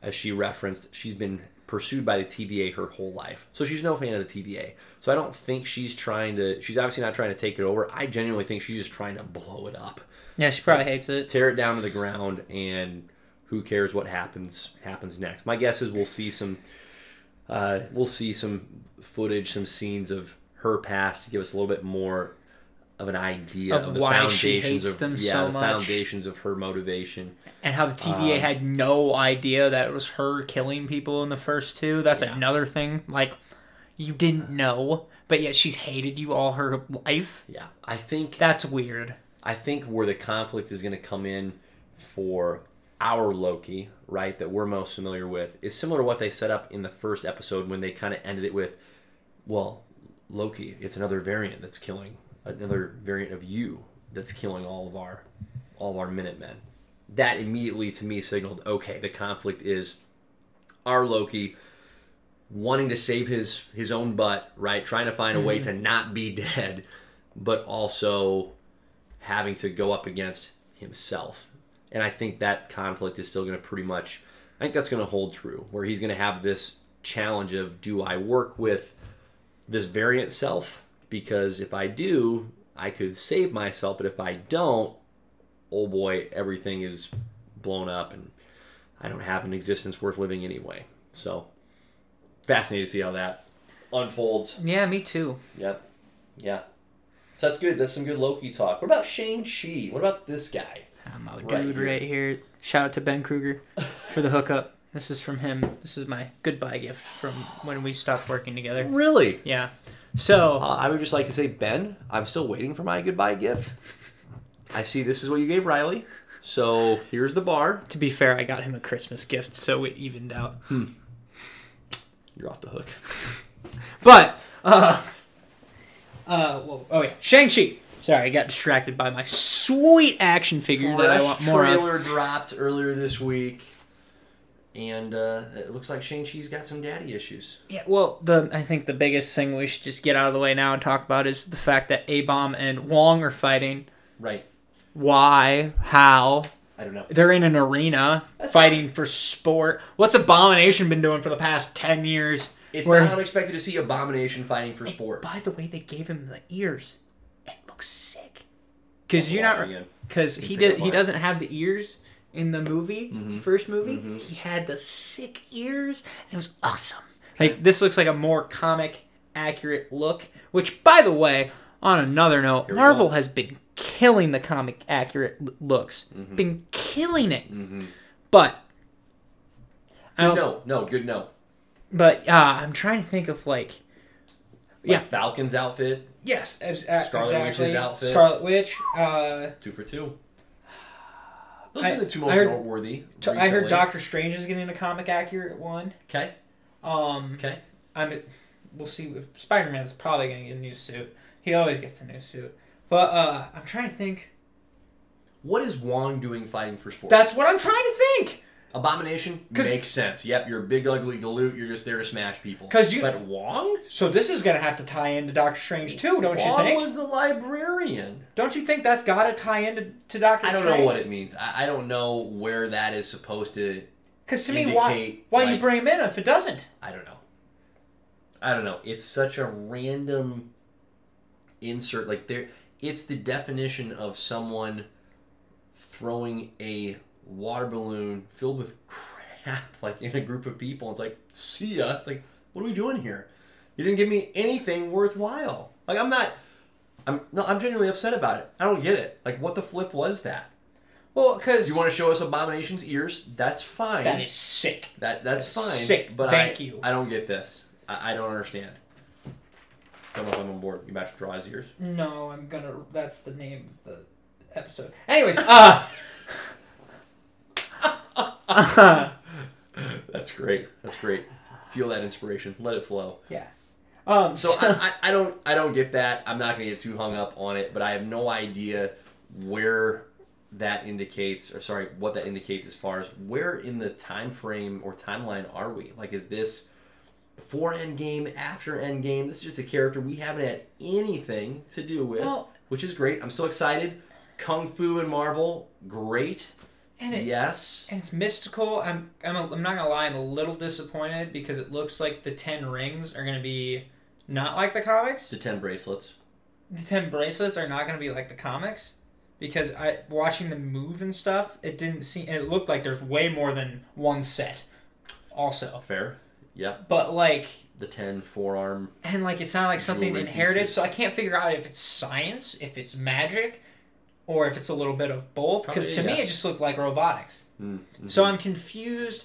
as she referenced, she's been pursued by the TVA her whole life, so she's no fan of the TVA. So I don't think she's trying to. She's obviously not trying to take it over. I genuinely think she's just trying to blow it up, Yeah, she probably hates it. tear it down to the ground, and who cares what happens happens next. My guess is we'll see some. Uh, we'll see some footage, some scenes of her past to give us a little bit more of an idea Of of, the why she foundations hates of them yeah, so the much. foundations of her motivation. And how the TVA Um, had no idea that it was her killing people in the first two. That's Yeah. another thing. Like, you didn't know, but yet she's hated you all her life. Yeah, I think That's weird. I think where the conflict is going to come in for our Loki, right, that we're most familiar with, is similar to what they set up in the first episode when they kind of ended it with, well, Loki, it's another variant that's killing another variant of you that's killing all of our all of our Minutemen. That immediately to me signaled, okay, the conflict is our Loki wanting to save his his own butt, right? Trying to find a way mm-hmm. to not be dead, but also having to go up against himself. And I think that conflict is still going to pretty much I think that's going to hold true where he's going to have this challenge of do I work with this variant self because if I do, I could save myself, but if I don't, oh boy, everything is blown up and I don't have an existence worth living anyway. So fascinated to see how that unfolds. Yeah, me too. Yep. Yeah. So that's good. That's some good Loki talk. What about Shang-Chi? What about this guy? I'm a Right dude here. right here. Shout out to Ben Kruger for the hookup. This is from him. This is my goodbye gift from when we stopped working together. Really? Yeah. So, Uh, I would just like to say, Ben, I'm still waiting for my goodbye gift. I see this is what you gave Riley. So here's the bar. to be fair, I got him a Christmas gift, so it evened out. You're off the hook. But uh, uh, well, oh yeah, Shang Chi. Sorry, I got distracted by my sweet action figure that I want more of. trailer dropped earlier this week, and uh, it looks like Shang Chi's got some daddy issues. Yeah, well, the I think the biggest thing we should just get out of the way now and talk about is the fact that A Bomb and Wong are fighting. Right. Why? How? I don't know. They're in an arena That's fighting for sport. What's Abomination been doing for the past ten years? It's Where- not unexpected to see Abomination fighting for sport. By the way, they gave him the ears. It looks sick. Because you Watch not again. because he pick did up he it. doesn't have the ears in the movie Mhm. first movie. Mhm. He had the sick ears. And it was awesome. Like this looks like a more comic accurate look. Which, by the way, on another note, Here we Marvel go. has been killing the comic accurate l- looks. Mhm. Been killing it. Mm-hmm. But I Good don't- no, no, good no. But uh, I'm trying to think of like Like Yeah. Falcon's outfit, yes, ex- Scarlet exactly. Witch's outfit. Scarlet Witch. Uh, two for two. Those I- are the two I most heard- noteworthy. t- I heard. Doctor Strange is getting a comic accurate one. Okay, Um, okay. I'm. We'll see. if Spider Man's probably gonna get a new suit. He always gets a new suit. But uh, I'm trying to think. What is Wong doing fighting for sport? That's what I'm trying to think. Abomination makes sense. Yep, you're a big ugly galoot. You're just there to smash people. Because you- But Wong, So this is gonna have to tie into Doctor Strange too, don't you think? Wong was the librarian. Don't you think that's got to tie into to Doctor Strange? I don't Strange? know what it means. I, I don't know where that is supposed to. Because to me, why why do you bring him in if it doesn't? I don't know. I don't know. It's such a random insert. Like there, it's the definition of someone throwing a water balloon filled with crap, like in a group of people. It's like, see ya. It's like, what are we doing here? You didn't give me anything worthwhile. Like I'm not. I'm no. I'm genuinely upset about it. I don't get it. Like, what the flip was that? Well, because You want to show us Abomination's ears? That's fine. that is sick. That that's That's fine. sick. But Thank I, you. I don't get this. I, I don't understand. Don't know if I'm on board. You about to draw his ears? No, I'm gonna. That's the name of the episode. Anyways, uh. That's great. That's great. Feel that inspiration. Let it flow. yeah. Um. So So, I, I, I don't I don't get that. I'm not gonna get too hung up on it. But I have no idea where that indicates, or sorry, what that indicates as far as where in the time frame or timeline are we? Like, is this before Endgame, after Endgame? This is just a character we haven't had anything to do with. well, which is great. I'm so excited. Kung Fu and Marvel, great. And it, yes. and it's mystical. I'm. I'm. A, I'm not gonna lie. I'm a little disappointed because it looks like the Ten Rings are gonna be not like the comics. The ten bracelets. The Ten Bracelets are not gonna be like the comics. Because I watching them move and stuff, it didn't seem. It looked like there's way more than one set. Also, Fair. Yeah. but like The ten forearm. and like it's not like something inherited pieces. so i can't figure out if it's science if it's magic or if it's a little bit of both because to Probably me it just looked like robotics Mm, so mhm. i'm confused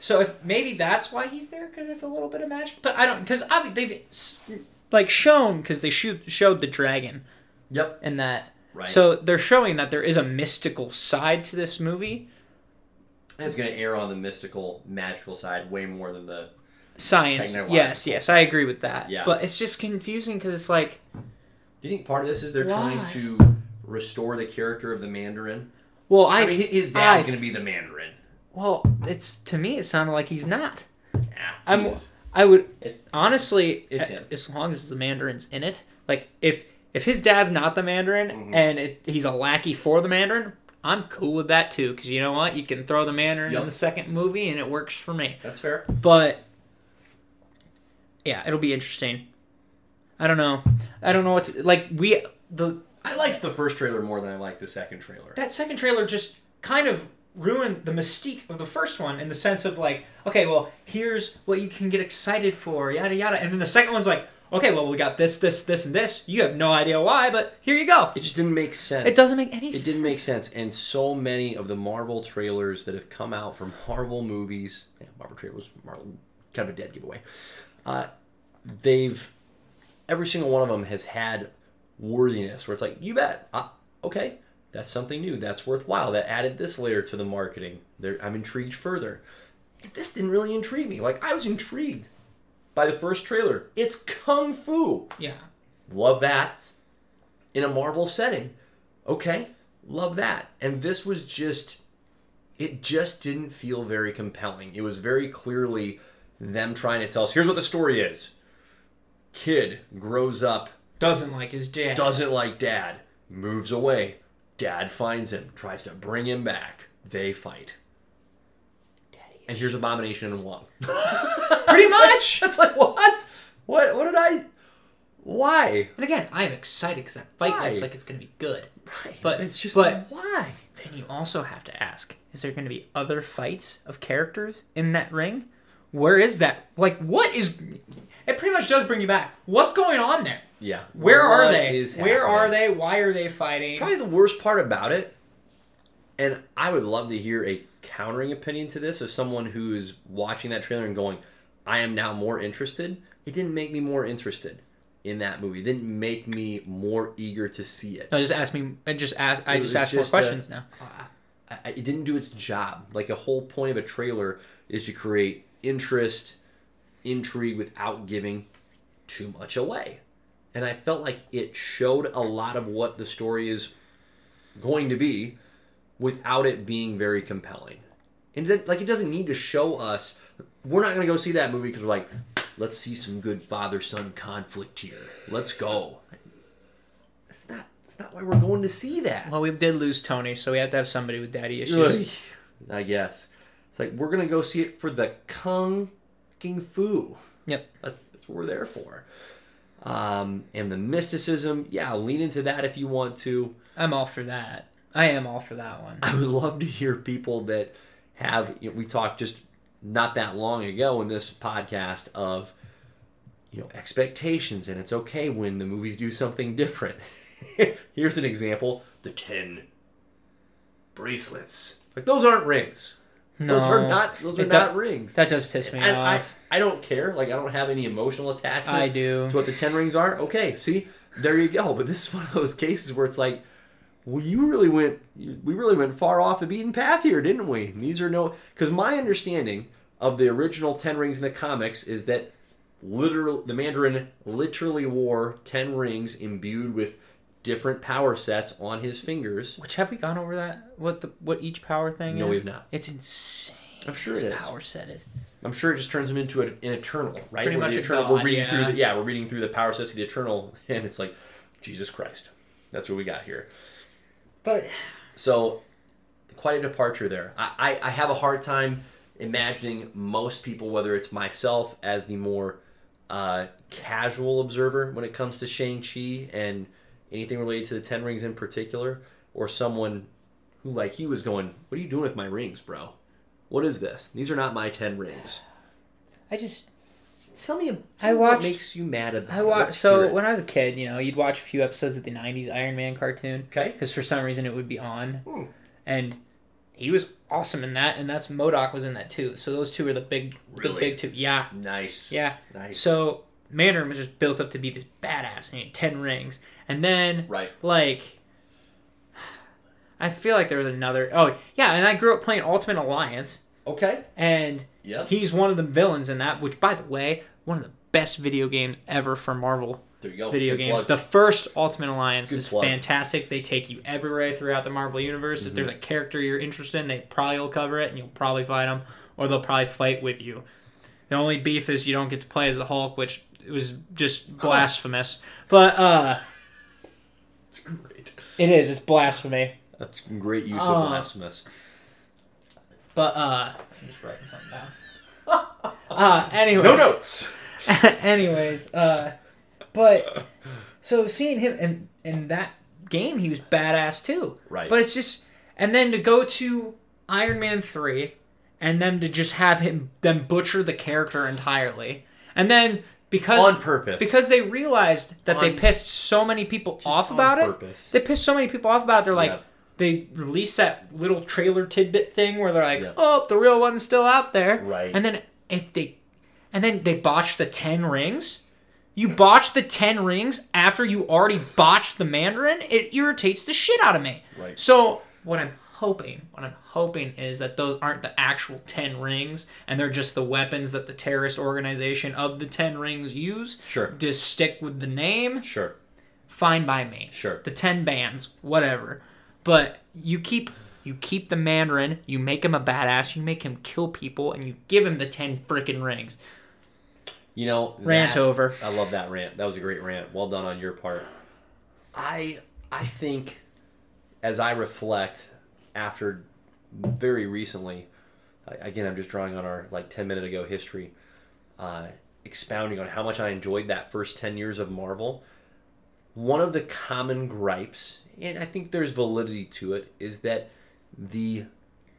so if maybe that's why he's there because it's a little bit of magic but i don't because they've like shown because they shoot, showed the dragon Yep. and that Right. so they're showing that there is a mystical side to this movie And it's going to err on the mystical, magical side way more than the. science yes yes i agree with that Yeah. but it's just confusing because it's like Do you think part of this is they're trying to restore the character of the Mandarin? well I, i, mean, his dad's I- to be the Mandarin. well it's to me it sounded like he's not Yeah, I'm- I would It- honestly, It's a- as long as the Mandarin's in it. Like if if his dad's not the Mandarin Mhm. and it, he's a lackey for the Mandarin, I'm cool with that too. Because you know what, you can throw the Mandarin Yup. in the second movie and it works for me. That's fair. But yeah, it'll be interesting. I don't know. I don't know what to, like we the I liked the first trailer more than I liked the second trailer. that second trailer just kind of ruined the mystique of the first one in the sense of like, okay, well, here's what you can get excited for, yada yada, and then the second one's like, okay, well, we got this, this, this, and this. You have no idea why, but here you go. It just didn't make sense. It doesn't make any It sense. didn't make sense, and so many of the Marvel trailers that have come out from Marvel movies, yeah, Marvel trailer was Marvel, kind of a dead giveaway. Uh, they've every single one of them has had worthiness where it's like, you bet, uh, okay, that's something new, that's worthwhile. That added this layer to the marketing. There, I'm intrigued further. And this didn't really intrigue me. Like I was intrigued by the first trailer. It's kung fu. Yeah. Love that. in a Marvel setting. Okay, love that. And this was just, it just didn't feel very compelling. It was very clearly them trying to tell us here's what the story is kid grows up, Doesn't like his dad. doesn't like dad, moves away. Dad finds him, tries to bring him back. They fight. Daddy. And here's Abomination and Wong. Pretty much. It's like, what? What? What did I? Why? And again, I am excited because that fight Why? looks like it's going to be good. Right. But- it's just but- why? Then you also have to ask: Is there going to be other fights of characters in that ring? Where is that? Like, what is? It pretty much does bring you back. What's going on there? Yeah. Where are they? Where are they? Why are they fighting? Probably the worst part about it, and I would love to hear a countering opinion to this of someone who is watching that trailer and going, "I am now more interested." It didn't make me more interested in that movie. It didn't make me more eager to see it. No, just ask me. I just ask. I just was ask more just a- questions now. I, I- it didn't do its job. Like a whole point of a trailer is to create interest, intrigue without giving too much away. And I felt like it showed a lot of what the story is going to be without it being very compelling. And like it doesn't need to show us we're not going to go see that movie because we're like let's see some good father son conflict here. Let's go. That's not that's not why we're going to see that. Well, we did lose Tony, so we have to have somebody with daddy issues. I guess. It's like we're gonna go see it for the kung king fu. Yep. That's what we're there for. Um, and the mysticism, yeah, lean into that if you want to. I'm all for that. I am all for that one. I would love to hear people that have. You know, we talked just not that long ago in this podcast of you know expectations, and it's okay when the movies do something different. Here's an example: the ten bracelets. Like those aren't rings. Those are not. Those are not rings. That does piss me And I, off. I don't care. Like I don't have any emotional attachment. I do. to what the ten rings are. Okay, see, there you go. But this is one of those cases where it's like, well, you really went, we really went far off the beaten path here, didn't we? These are no, because my understanding of the original ten rings in the comics is that literal, the Mandarin literally wore ten rings imbued with different power sets on his fingers. Which have we gone over that? What the what each power thing No, is? we've not. It's insane. I'm sure this it is. power set is. I'm sure it just turns him into a, an eternal, right? Pretty Where much eternal. god, we're reading yeah. through the yeah, we're reading through the power sets of the eternal, and it's like Jesus Christ. That's what we got here. But So, quite a departure there. I, I, I have a hard time imagining most people, whether it's myself as the more uh, casual observer when it comes to Shang-Chi and anything related to the Ten Rings in particular, or someone who, like you, was going, What are you doing with my rings, bro? What is this? These are not my Ten rings. I just Tell me, tell I me what makes you mad about I watched so when I was a kid, you know, you'd watch a few episodes of the '90s Iron Man cartoon Okay. because for some reason it would be on, Hmm. and he was awesome in that, and that's MODOK was in that too. So those two are the big, the big two. Yeah, Nice. yeah. Nice. So Mandarin was just built up to be this badass, and he had ten rings, and then Right. like. I feel like there was another. Oh yeah, and I grew up playing Ultimate Alliance, Okay. and Yep. he's one of the villains in that. Which, by the way, one of the best video games ever for Marvel There you go. video Good games. plug. The first Ultimate Alliance Good is plug. fantastic. They take you everywhere throughout the Marvel universe. If there's a Mm-hmm. character you're interested in, they probably will cover it, and you'll probably fight them, or they'll probably fight with you. The only beef is you don't get to play as the Hulk, which was just blasphemous. But uh, That's great. it is. It's blasphemy. That's great use Uh, of blasphemous. But uh, I'm just writing something down. uh, anyway. No notes. Anyways, uh, but so seeing him in in that game, he was badass too. Right. But it's just, and then to go to Iron Man three, and then to just have him then butcher the character entirely, and then because on purpose. because they realized that they pissed so many people off on about it. purpose. They pissed so many people off about it. They're like. Yeah. They released that little trailer tidbit thing where they're like, Yeah. "Oh, the real one's still out there." Right. And then if they, and then they botched the ten rings. You botched the ten rings after you already botched the Mandarin. It irritates the shit out of me. Right. So what I'm hoping, what I'm hoping is that those aren't the actual ten rings, and they're just the weapons that the terrorist organization of the ten rings use. Sure. Just stick with the name. Sure. fine by me. Sure. The ten bands, whatever. But you keep you keep the Mandarin, you make him a badass, you make him kill people, and you give him the ten freaking rings. You know, Rant that- over. I love that rant. That was a great rant. Well done on your part. I I think as I reflect after very recently, again, I'm just drawing on our like 10 minute ago history, uh, expounding on how much I enjoyed that first 10 years of Marvel. One of the common gripes, and I think there's validity to it, is that the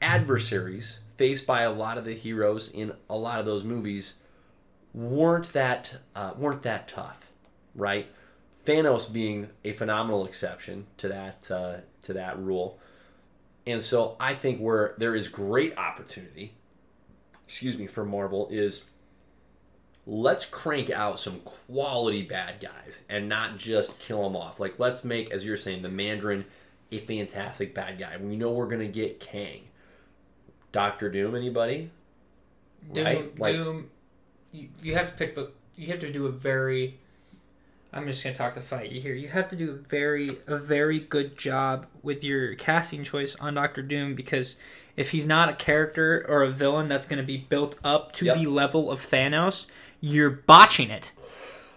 adversaries faced by a lot of the heroes in a lot of those movies weren't that uh, weren't that tough, right? Thanos being a phenomenal exception to that uh, to that rule, and so I think where there is great opportunity, excuse me, for Marvel is let's crank out some quality bad guys and not just kill them off. Like let's make, as you're saying, the Mandarin a fantastic bad guy. We know we're gonna get Kang, Doctor Doom. Anybody? Doom, Right? Like- Doom. You, you have to pick the. You have to do a very. I'm just gonna talk the fight you here. You have to do a very a very good job with your casting choice on Doctor Doom because if he's not a character or a villain that's gonna be built up to Yep. the level of Thanos, you're botching it.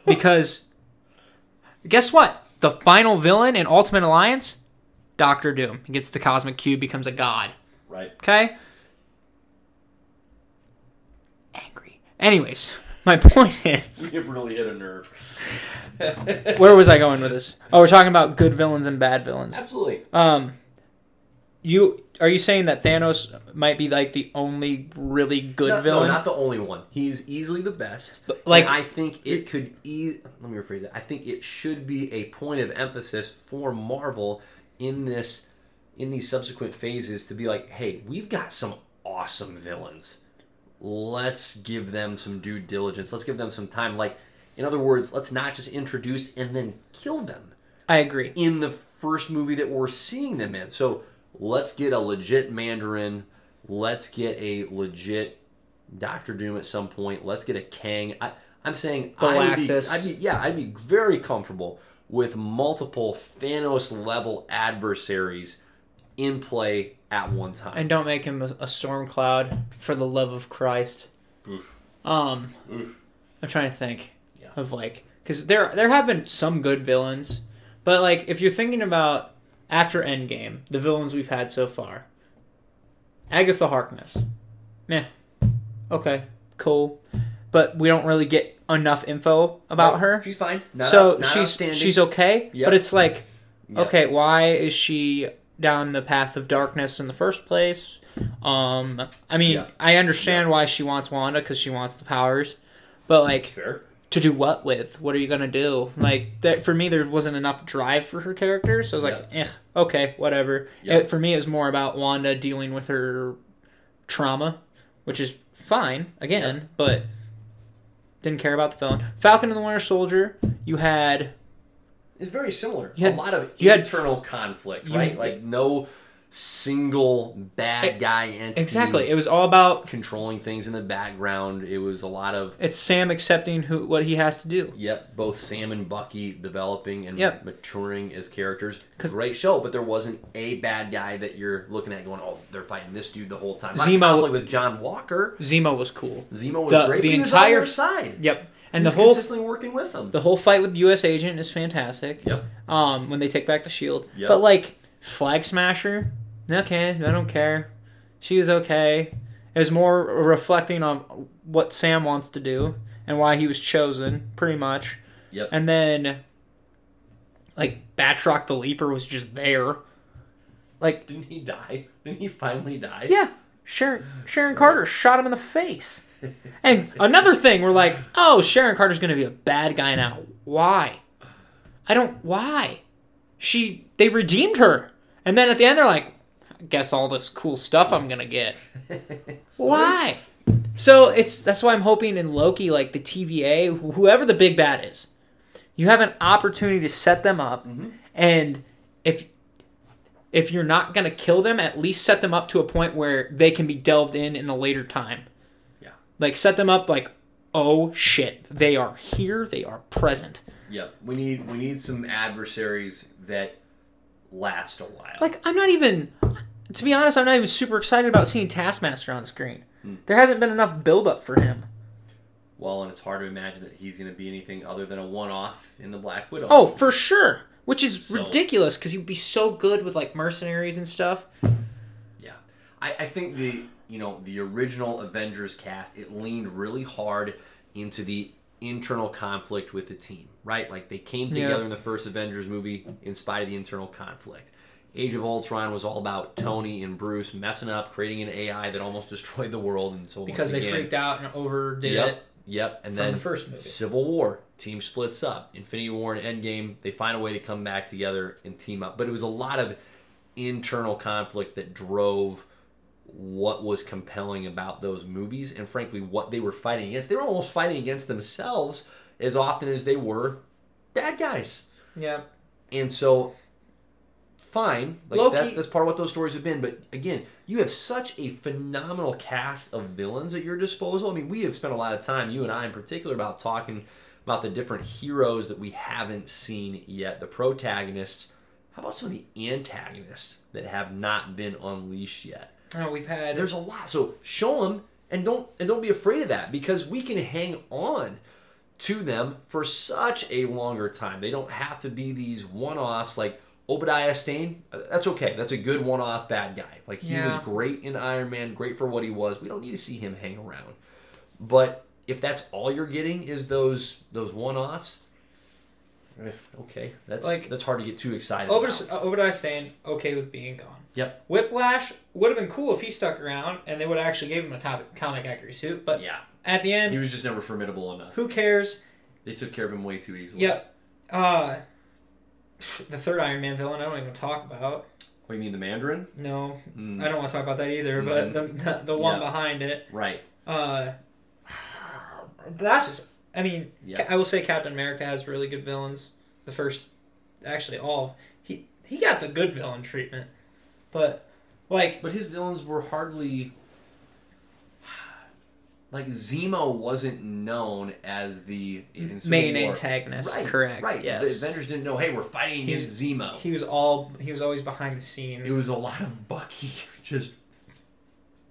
Because guess what? The final villain in Ultimate Alliance, Doctor Doom. He gets the cosmic cube, becomes a god. Right. Okay? Angry. Anyways, my point is You've really hit a nerve. where was I going with this? Oh, we're talking about good villains and bad villains. Absolutely. Um you are you saying that Thanos might be like the only really good No, villain? No, not the only one. He's easily the best. But, like- I think it could. E- let me rephrase it. I think it should be a point of emphasis for Marvel in this, in these subsequent phases, to be like, hey, we've got some awesome villains. Let's give them some due diligence. Let's give them some time. Like, in other words, let's not just introduce and then kill them I agree. in the first movie that we're seeing them in. So let's get a legit Mandarin. Let's get a legit Doctor Doom at some point. Let's get a Kang. I, I'm saying I'd be, I'd be yeah, I'd be very comfortable with multiple Thanos level adversaries in play at one time. And don't make him a, a storm cloud for the love of Christ. Oof. Um Oof. I'm trying to think Yeah. of like because there there have been some good villains, but like if you're thinking about after Endgame, the villains we've had so far, Agatha Harkness, meh, okay, cool, but we don't really get enough info about Oh, her. She's fine. Not so out- not she's outstanding. she's okay, Yep. but it's like Yep. okay, why is she down the path of darkness in the first place? Um, I mean, Yeah. I understand why she wants Wanda because she wants the powers, but like fair. to do what with? What are you gonna do? Like that for me, there wasn't enough drive for her character, so I was like, eh, okay, whatever. Yeah. It, for me, it was more about Wanda dealing with her trauma, which is fine again, Yeah. but didn't care about the villain. Falcon and the Winter Soldier, you had It's very similar. Had- a lot of you had- internal conflict, you- right? Like no single bad guy entity. exactly. It was all about controlling things in the background. It was a lot of it's Sam accepting who what he has to do. yep, both Sam and Bucky developing and Yep. maturing as characters. Great show, but there wasn't a bad guy that you're looking at going, oh, they're fighting this dude the whole time. Zemo- with John Walker. Zemo was cool. Zemo was The- great. the but he was on entire- side. Yep, and the the whole consistently working with them. the whole fight with U.S. Agent is fantastic. Yep. Um, when they take back the shield, Yep. but like Flag Smasher, okay, I don't care. She was okay. It was more reflecting on what Sam wants to do and why he was chosen, pretty much. Yep. And then, like Batroc the Leaper was just there. Like, Didn't he die? Didn't he finally die? yeah, Sharon Sharon Carter shot him in the face. And another thing, we're like, oh, Sharon Carter's gonna be a bad guy now. Why? I don't. Why? She they redeemed her, and then at the end they're like, I guess all this cool stuff I'm gonna get. Why? So it's that's why I'm hoping in Loki, like the TVA, whoever the big bad is, you have an opportunity to set them up, mm-hmm. and if if you're not gonna kill them, at least set them up to a point where they can be delved in in a later time. Yeah. Like set them up like, oh shit, they are here, they are present. Yep. We need we need some adversaries that last a while. Like I'm not even to be honest, I'm not even super excited about seeing Taskmaster on screen. Hmm. There hasn't been enough build up for him. well, and it's hard to imagine that he's going to be anything other than a one-off in the Black Widow. Oh, for sure. Which is So- ridiculous because he'd be so good with like mercenaries and stuff. Yeah, I, I think the you know the original Avengers cast it leaned really hard into the internal conflict with the team, right? Like they came Yeah. together in the first Avengers movie in spite of the internal conflict. Age of Ultron was all about Tony and Bruce messing up, creating an AI that almost destroyed the world, and so Because they again, freaked out and overdid Yep, it. yep, and then the first movie. Civil War team splits up. Infinity War and Endgame they find a way to come back together and team up, but it was a lot of internal conflict that drove what was compelling about those movies and frankly what they were fighting against. They were almost fighting against themselves as often as they were bad guys. Yeah. And so, fine, like Loki- that, that's part of what those stories have been. But again, you have such a phenomenal cast of villains at your disposal. I mean, we have spent a lot of time, you and I in particular, about talking about the different heroes that we haven't seen yet, the protagonists. How about some of the antagonists that have not been unleashed yet? Oh, we've had There's a lot. So show them and don't and don't be afraid of that because we can hang on to them for such a longer time. They don't have to be these one-offs like Obadiah Stane. uh, That's okay. That's a good one-off bad guy. Like he was great in Iron Man, great for what he was. We don't need to see him hang around. But if that's all you're getting is those those one-offs, eh, okay, that's Like- that's hard to get too excited. Obadiah, about. Obadiah Stane okay with being gone. Yep. Whiplash would have been cool if he stuck around and they would have actually gave him a comic, comic accurate suit. But Yeah, at the end, he was just never formidable enough. who cares? They took care of him way too easily. Yep. Uh, the third Iron Man villain, I don't even talk about. What you mean the Mandarin? No, Mm, I don't want to talk about that either. But the, the one Yeah. behind it, right. uh, that's just. I mean. Ca- I will say Captain America has really good villains. The first, actually, all he he got the good villain treatment, but like But his villains were hardly like Zemo wasn't known as the main War. antagonist. Right, Correct. Right. Yes. The Avengers didn't know. Hey, we're fighting against Zemo. He was all he was always behind the scenes. It was a lot of Bucky. Just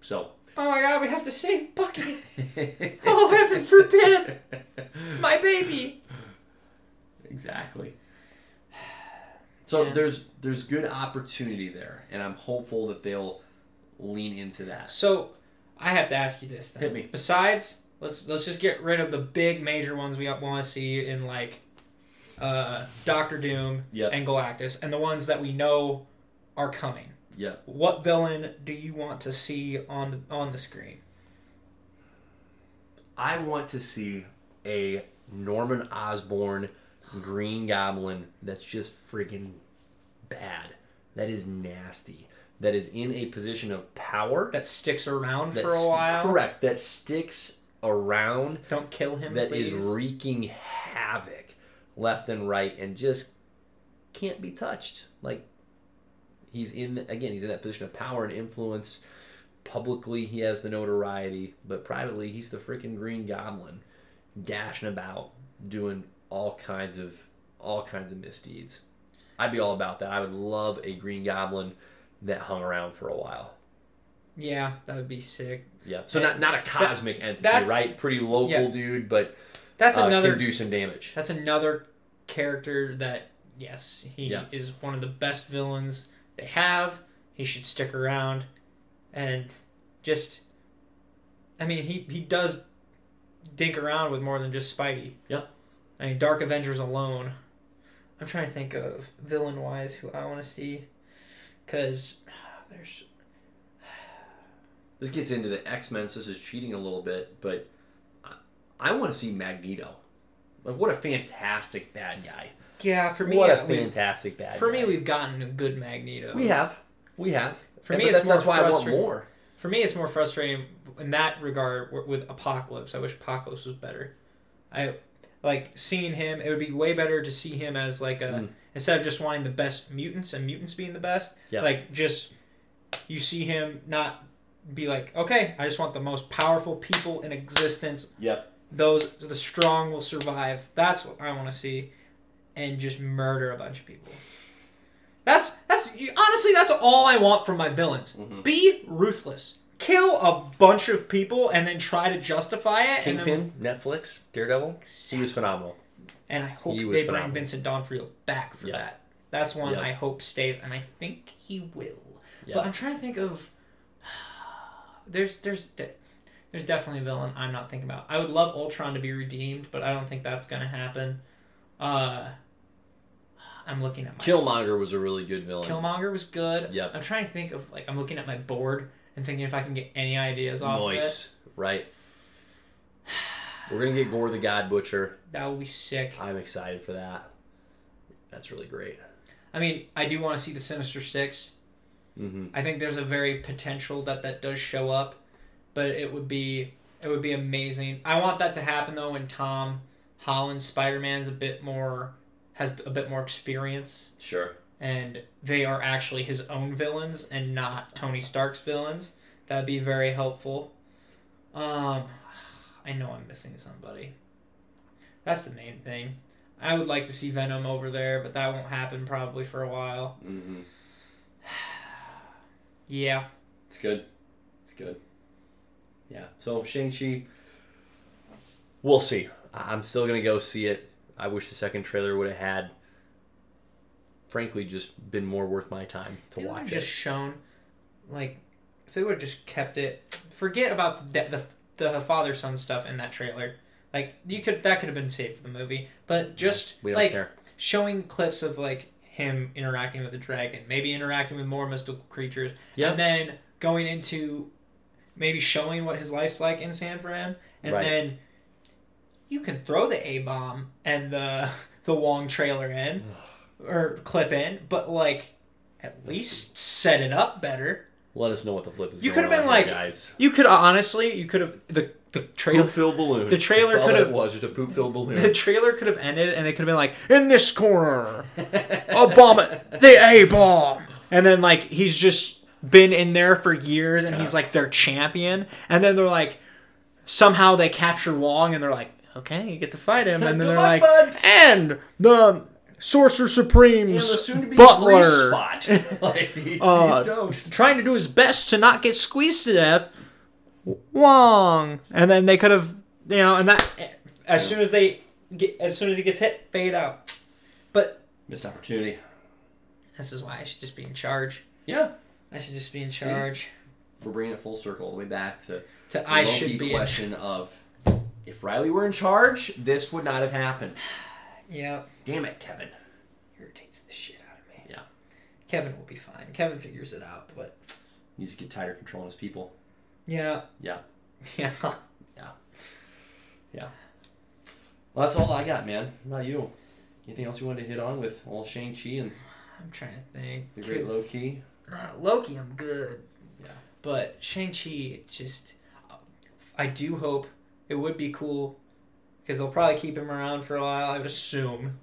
so. oh my god, we have to save Bucky. oh heaven forbid, my baby. exactly. So Yeah. there's there's good opportunity there, and I'm hopeful that they'll lean into that. So I have to ask you this then. Hit me. Besides, let's let's just get rid of the big major ones we want to see in like uh, Doctor Doom Yep. and Galactus, and the ones that we know are coming. Yep. What villain do you want to see on the on the screen? I want to see a Norman Osborn Green Goblin that's just friggin' bad. That is nasty. That is in a position of power. That sticks around that for a st- while. Correct. That sticks around. Don't kill him. That is please. wreaking havoc left and right and just can't be touched. Like he's in again, he's in that position of power and influence. Publicly he has the notoriety, but privately he's the freaking green goblin dashing about doing all kinds of all kinds of misdeeds. I'd be all about that. I would love a green goblin that hung around for a while. Yeah, that would be sick. Yeah. So not not a cosmic entity, that's- right? Pretty local Yeah. dude, but That's uh, another. can do some damage. That's another character that yes, he Yeah. is one of the best villains they have. He should stick around, and just. I mean, he he does dink around with more than just Spidey. Yeah. I mean, Dark Avengers alone. I'm trying to think of villain wise who I want to see, because ah, there's This gets into the X Men. So this is cheating a little bit, but I, I want to see Magneto. Like, what a fantastic bad guy! yeah for me what a fantastic bad guy. for guy. me we've gotten a good Magneto. we have, we have. For Yeah, me, it's more that's why I want frustrating. more. For me, it's more frustrating in that regard with Apocalypse. I wish Apocalypse was better. I like seeing him. It would be way better to see him as like a Mm. instead of just wanting the best mutants and mutants being the best. Yeah. Like just you see him not be like, okay, I just want the most powerful people in existence. Yep. Those the strong will survive. That's what I want to see. and just murder a bunch of people. That's that's honestly that's all I want from my villains. Mhm. Be ruthless. Kill a bunch of people and then try to justify it. And, then, Kingpin, Netflix, Daredevil. He was phenomenal. and I hope He they bring phenomenal. Vincent D'Onofrio back for Yeah. that. That's one Yeah. I hope stays, and I think he will. Yeah. But I'm trying to think of. There's there's there's definitely a villain I'm not thinking about. I would love Ultron to be redeemed, but I don't think that's gonna happen. Uh, I'm looking at my Killmonger was a really good villain. Killmonger was good. Yep. I'm trying to think of like I'm looking at my board and thinking if I can get any ideas off of it. Noise, right? We're gonna get Gorr the God Butcher. That would be sick. I'm excited for that. That's really great. I mean, I do want to see the Sinister Six. Mm-hmm. I think there's a very potential that that does show up, but it would be it would be amazing. I want that to happen though when Tom Holland Spider Man's a bit more has a bit more experience Sure. And they are actually his own villains and not Tony Stark's villains. That'd be very helpful. Um, I know I'm missing somebody. That's the main thing. I would like to see Venom over there, but that won't happen probably for a while. Mm-hmm. Yeah. It's good. It's good. Yeah. So Shang Chi. We'll see. I'm still gonna go see it. I wish the second trailer would have had, frankly, just been more worth my time to They watch it. just shown, like, if they would have just kept it. Forget about the the, the father son stuff in that trailer. Like you could that could have been saved for the movie, but just We don't like care. showing clips of like him interacting with the dragon, maybe interacting with more mystical creatures, Yeah. and then going into maybe showing what his life's like in San Fran, and Right. then you can throw the A bomb and the the Wong trailer in or clip in, but like at least set it up better. Let us know what the flip is. You could have been like- guys. You could honestly, you could have the the trailer. Poop filled balloon. The trailer could've- was just a poop filled balloon. The trailer could have ended, and they could have been like, "In this corner, a bomb, the A bomb," and then like he's just been in there for years, and he's like their champion, and then they're like, somehow they capture Wong, and they're like, "Okay, you get to fight him," and then they're like, bud. "And the Sorcerer And Supreme's the soon-to-be Butler." Spot. like he's, Uh, he's trying to do his best to not get squeezed to death. Wong, and then they could have, you know, and that as soon as they get, as soon as he gets hit, fade out. But Missed opportunity. this is why I should just be in charge. Yeah. I should just be in See? charge. We're bringing it full circle all the way back to To the I Loki should be in question of if Riley were in charge, this would not have happened. Yeah, Damn it, Kevin. irritates the shit out of me. Yeah. Kevin will be fine. Kevin figures it out. But Needs to get tighter controlling his people. yeah, Yeah. yeah. Yeah. Yeah. Well, that's all I got, man. How about you? Anything else you wanted to hit on with all Shang Chi and I'm trying to think. the great Loki? Uh, Loki, I'm good. Yeah. But Shang Chi, it just, I do hope it would be cool because they'll probably keep him around for a while. I would assume,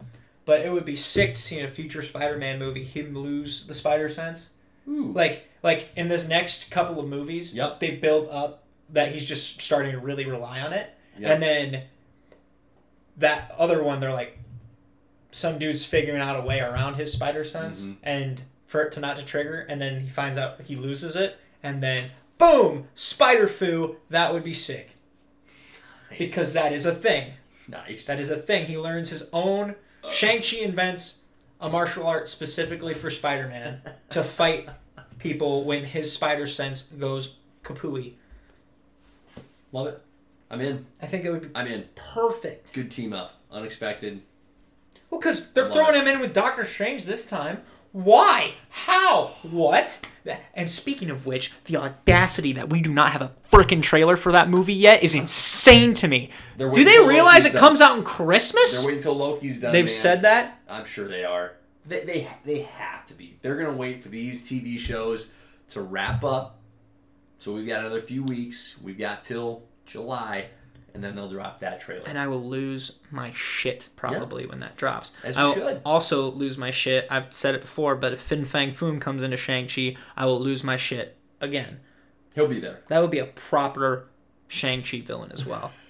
but it would be sick to see in a future Spider-Man movie him lose the spider sense. Ooh. Like, like in this next couple of movies, Yep. they build up that he's just starting to really rely on it, Yep. and then that other one, they're like, some dude's figuring out a way around his spider sense, Mhm. and for it to not to trigger, and then he finds out he loses it, and then boom, spider foo. That would be sick Nice. because that is a thing. nice. That is a thing. He learns his own. Shang Chi invents a martial art specifically for Spider Man to fight people when his spider sense goes kapooey. love it. I'm in. I think it would be I'm in. perfect. Good team up. Unexpected. Well, because they're throwing it. him in with Doctor Strange this time. Why? How? What? And speaking of which, the audacity that we do not have a freaking trailer for that movie yet is insane to me. Do they realize Loki's it done. comes out in Christmas? They're waiting until Loki's done. They've man. said that. I'm sure they are. They, they they have to be. They're gonna wait for these TV shows to wrap up. So we've got another few weeks. We've got till July, and then they'll drop that trailer. and I will lose my shit probably when that drops. As I will should. also lose my shit. I've said it before, but if Fin Fang Foom comes into Shang Chi, I will lose my shit again. He'll be there. That would be a proper Shang Chi villain as well.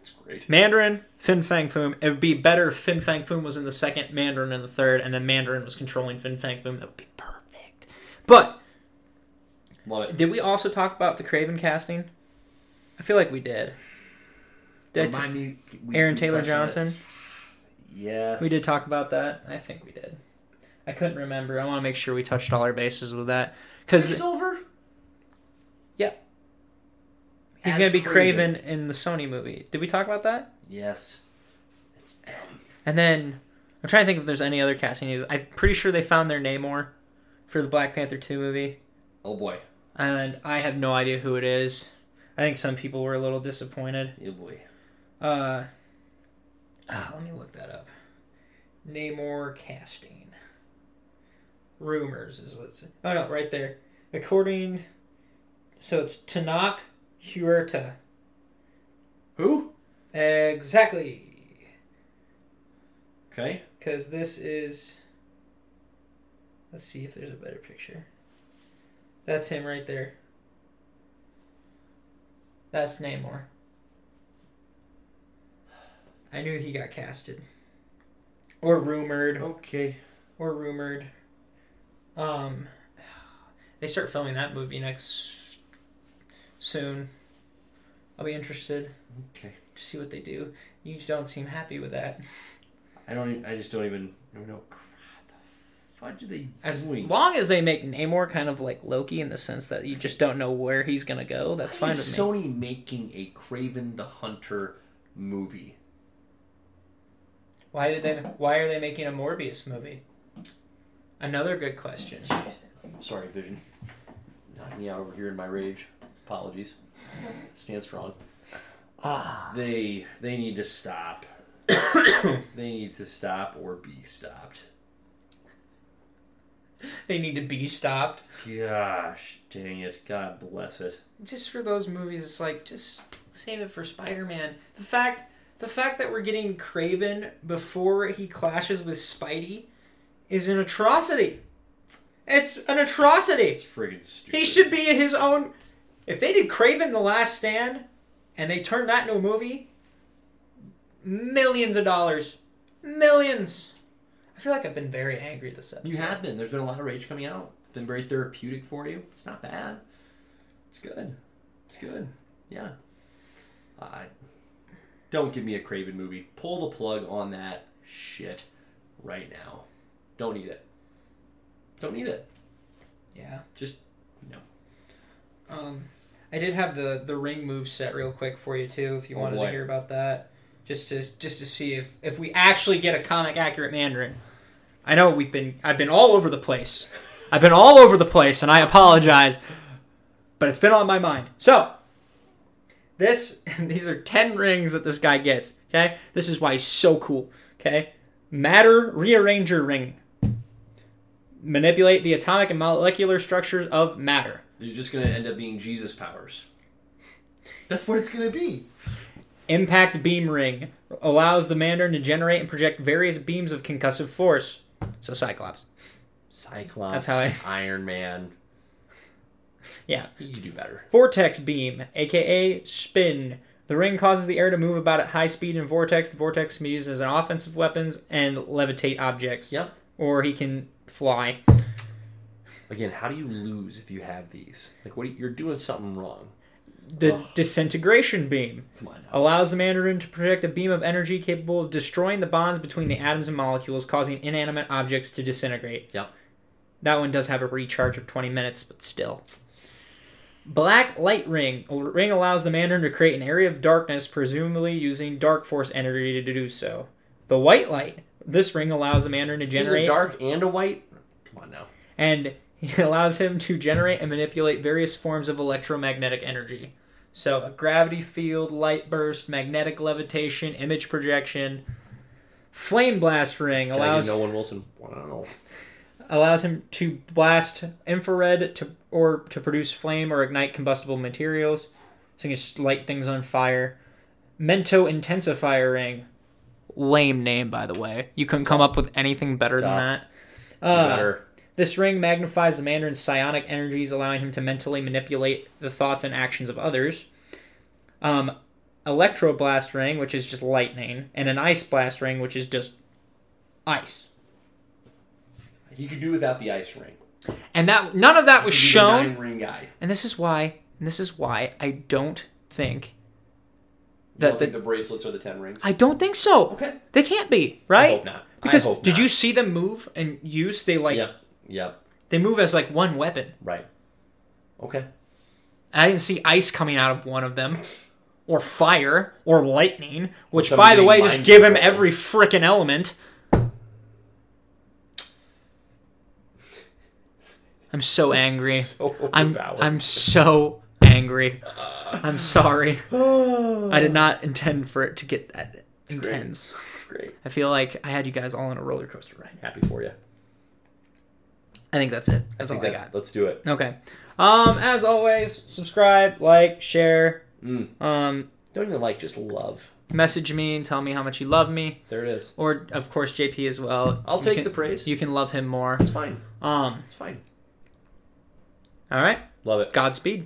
It's Right. Mandarin, Fin Fang Foom. It would be better if Fin Fang Foom was in the second, Mandarin in the third, and then Mandarin was controlling Fin Fang Foom. That would be perfect. But Love it. did we also talk about the Kraven casting? I feel like we did. Did Remind me. we- Aaron we Taylor. Johnson? Yes. We did talk about that. I think we did. I couldn't remember. I want to make sure we touched all our bases with that because Quicksilver. he's As going to be Kraven. Craven in the Sony movie. Did we talk about that? Yes. And then I'm trying to think if there's any other casting news. I'm pretty sure they found their Namor for the Black Panther 2 movie, Oh boy. and I have no idea who it is. I think some people were a little disappointed. Oh boy. Uh, ah, let me look that up. Namor casting. Rumors is what's. Oh no, right there. According, so it's Tenoch Huerta. Who? Exactly, Okay. because this is. Let's see if there's a better picture. That's him right there. That's Namor. I knew he got casted. Or rumored. Okay. or rumored. Um, they start filming that movie next soon. I'll be interested Okay. to see what they do. You don't seem happy with that. I don't. I just don't even I don't know. Fudge are they As doing? long as they make Namor kind of like Loki in the sense that you just don't know where he's gonna go, that's Why fine is with me. Sony making a Kraven the Hunter movie? Why did they? Why are they making a Morbius movie? Another good question. Sorry, Vision. Knocking me out over here in my rage. Apologies. Stand strong. Ah, They they need to stop. they need to stop or be stopped. they need to be stopped. Gosh dang it. God bless it. just for those movies it's like just save it for spider-man the fact the fact that we're getting kraven before he clashes with spidey is an atrocity it's an atrocity It's friggin' stupid. he should be his own if they did kraven the last stand and they turned that into a movie millions of dollars millions feel like i've been very angry this episode You have been. There's been a lot of rage coming out. It's been very therapeutic for you. It's not bad. It's good. It's good. Yeah. I don't give me a Kraven movie. Pull the plug on that shit right now. Don't need it. Don't need it. yeah Just no. Um, I did have the the ring move set real quick for you too, if you Oh, wanted boy. to hear about that. Just to just to see if if we actually get a comic accurate Mandarin. I know we've been I've been all over the place. I've been all over the place, and I apologize, but it's been on my mind. So this these are ten rings that this guy gets. Okay, this is why he's so cool. Okay, matter rearranger ring. Manipulate the atomic and molecular structures of matter. You're just gonna end up being Jesus powers. That's what it's gonna be. Impact Beam Ring allows the Mandarin to generate and project various beams of concussive force. So Cyclops. Cyclops. That's how I- Iron Man. Yeah. You do better. Vortex Beam, aka Spin. The ring causes the air to move about at high speed in vortex. The vortex can be used as an offensive weapons and levitate objects. Yep. Or he can fly. Again, how do you lose if you have these? Like, what? Are you, you're doing something wrong. The Ugh. disintegration beam Come on. Now. allows the Mandarin to project a beam of energy capable of destroying the bonds between the atoms and molecules, causing inanimate objects to disintegrate. Yep. That one does have a recharge of 20 minutes, but still. Black Light Ring. A ring allows the Mandarin to create an area of darkness, presumably using dark force energy to do so. The White Light. This ring allows the Mandarin to generate dark and a white. Come on now. and it allows him to generate and manipulate various forms of electromagnetic energy. So, a gravity field, light burst, magnetic levitation, image projection. Flame Blast Ring Can allows one Wilson? Wow. allows him to blast infrared to or to produce flame or ignite combustible materials. So he can just light things on fire. Mento Intensifier Ring. Lame name, by the way. You couldn't come up with anything better than that. Uh, better. This ring magnifies the Mandarin's psionic energies, allowing him to mentally manipulate the thoughts and actions of others. Um, electro blast ring, which is just lightning, and an ice blast ring, which is just ice. He could do without the ice ring. And that none of that was He'd be the shown. ring guy. And this is why. And this is why I don't think that don't the, think the bracelets are the ten rings? I don't think so. okay. They can't be right. I hope not. Because I hope did not. you see them move and use? They like Yep. Yep. they move as like one weapon. Right. Okay. I didn't see ice coming out of one of them, or fire, or lightning. Which, by the way, just give him every frickin' element. I'm so angry. So I'm. I'm so angry. I'm sorry. I did not intend for it to get that great. intense. It's great. I feel like I had you guys all on a roller coaster ride. Happy for you. I think that's it. That's I all I got. Let's do it. Okay. Um, as always, subscribe, like, share. Mm. Um, Don't even like, just love. message me and tell me how much you love me, There it is. or of course JP as well. I'll You take can- the praise. You can love him more. It's fine. Um. It's fine. All right. Love it. Godspeed.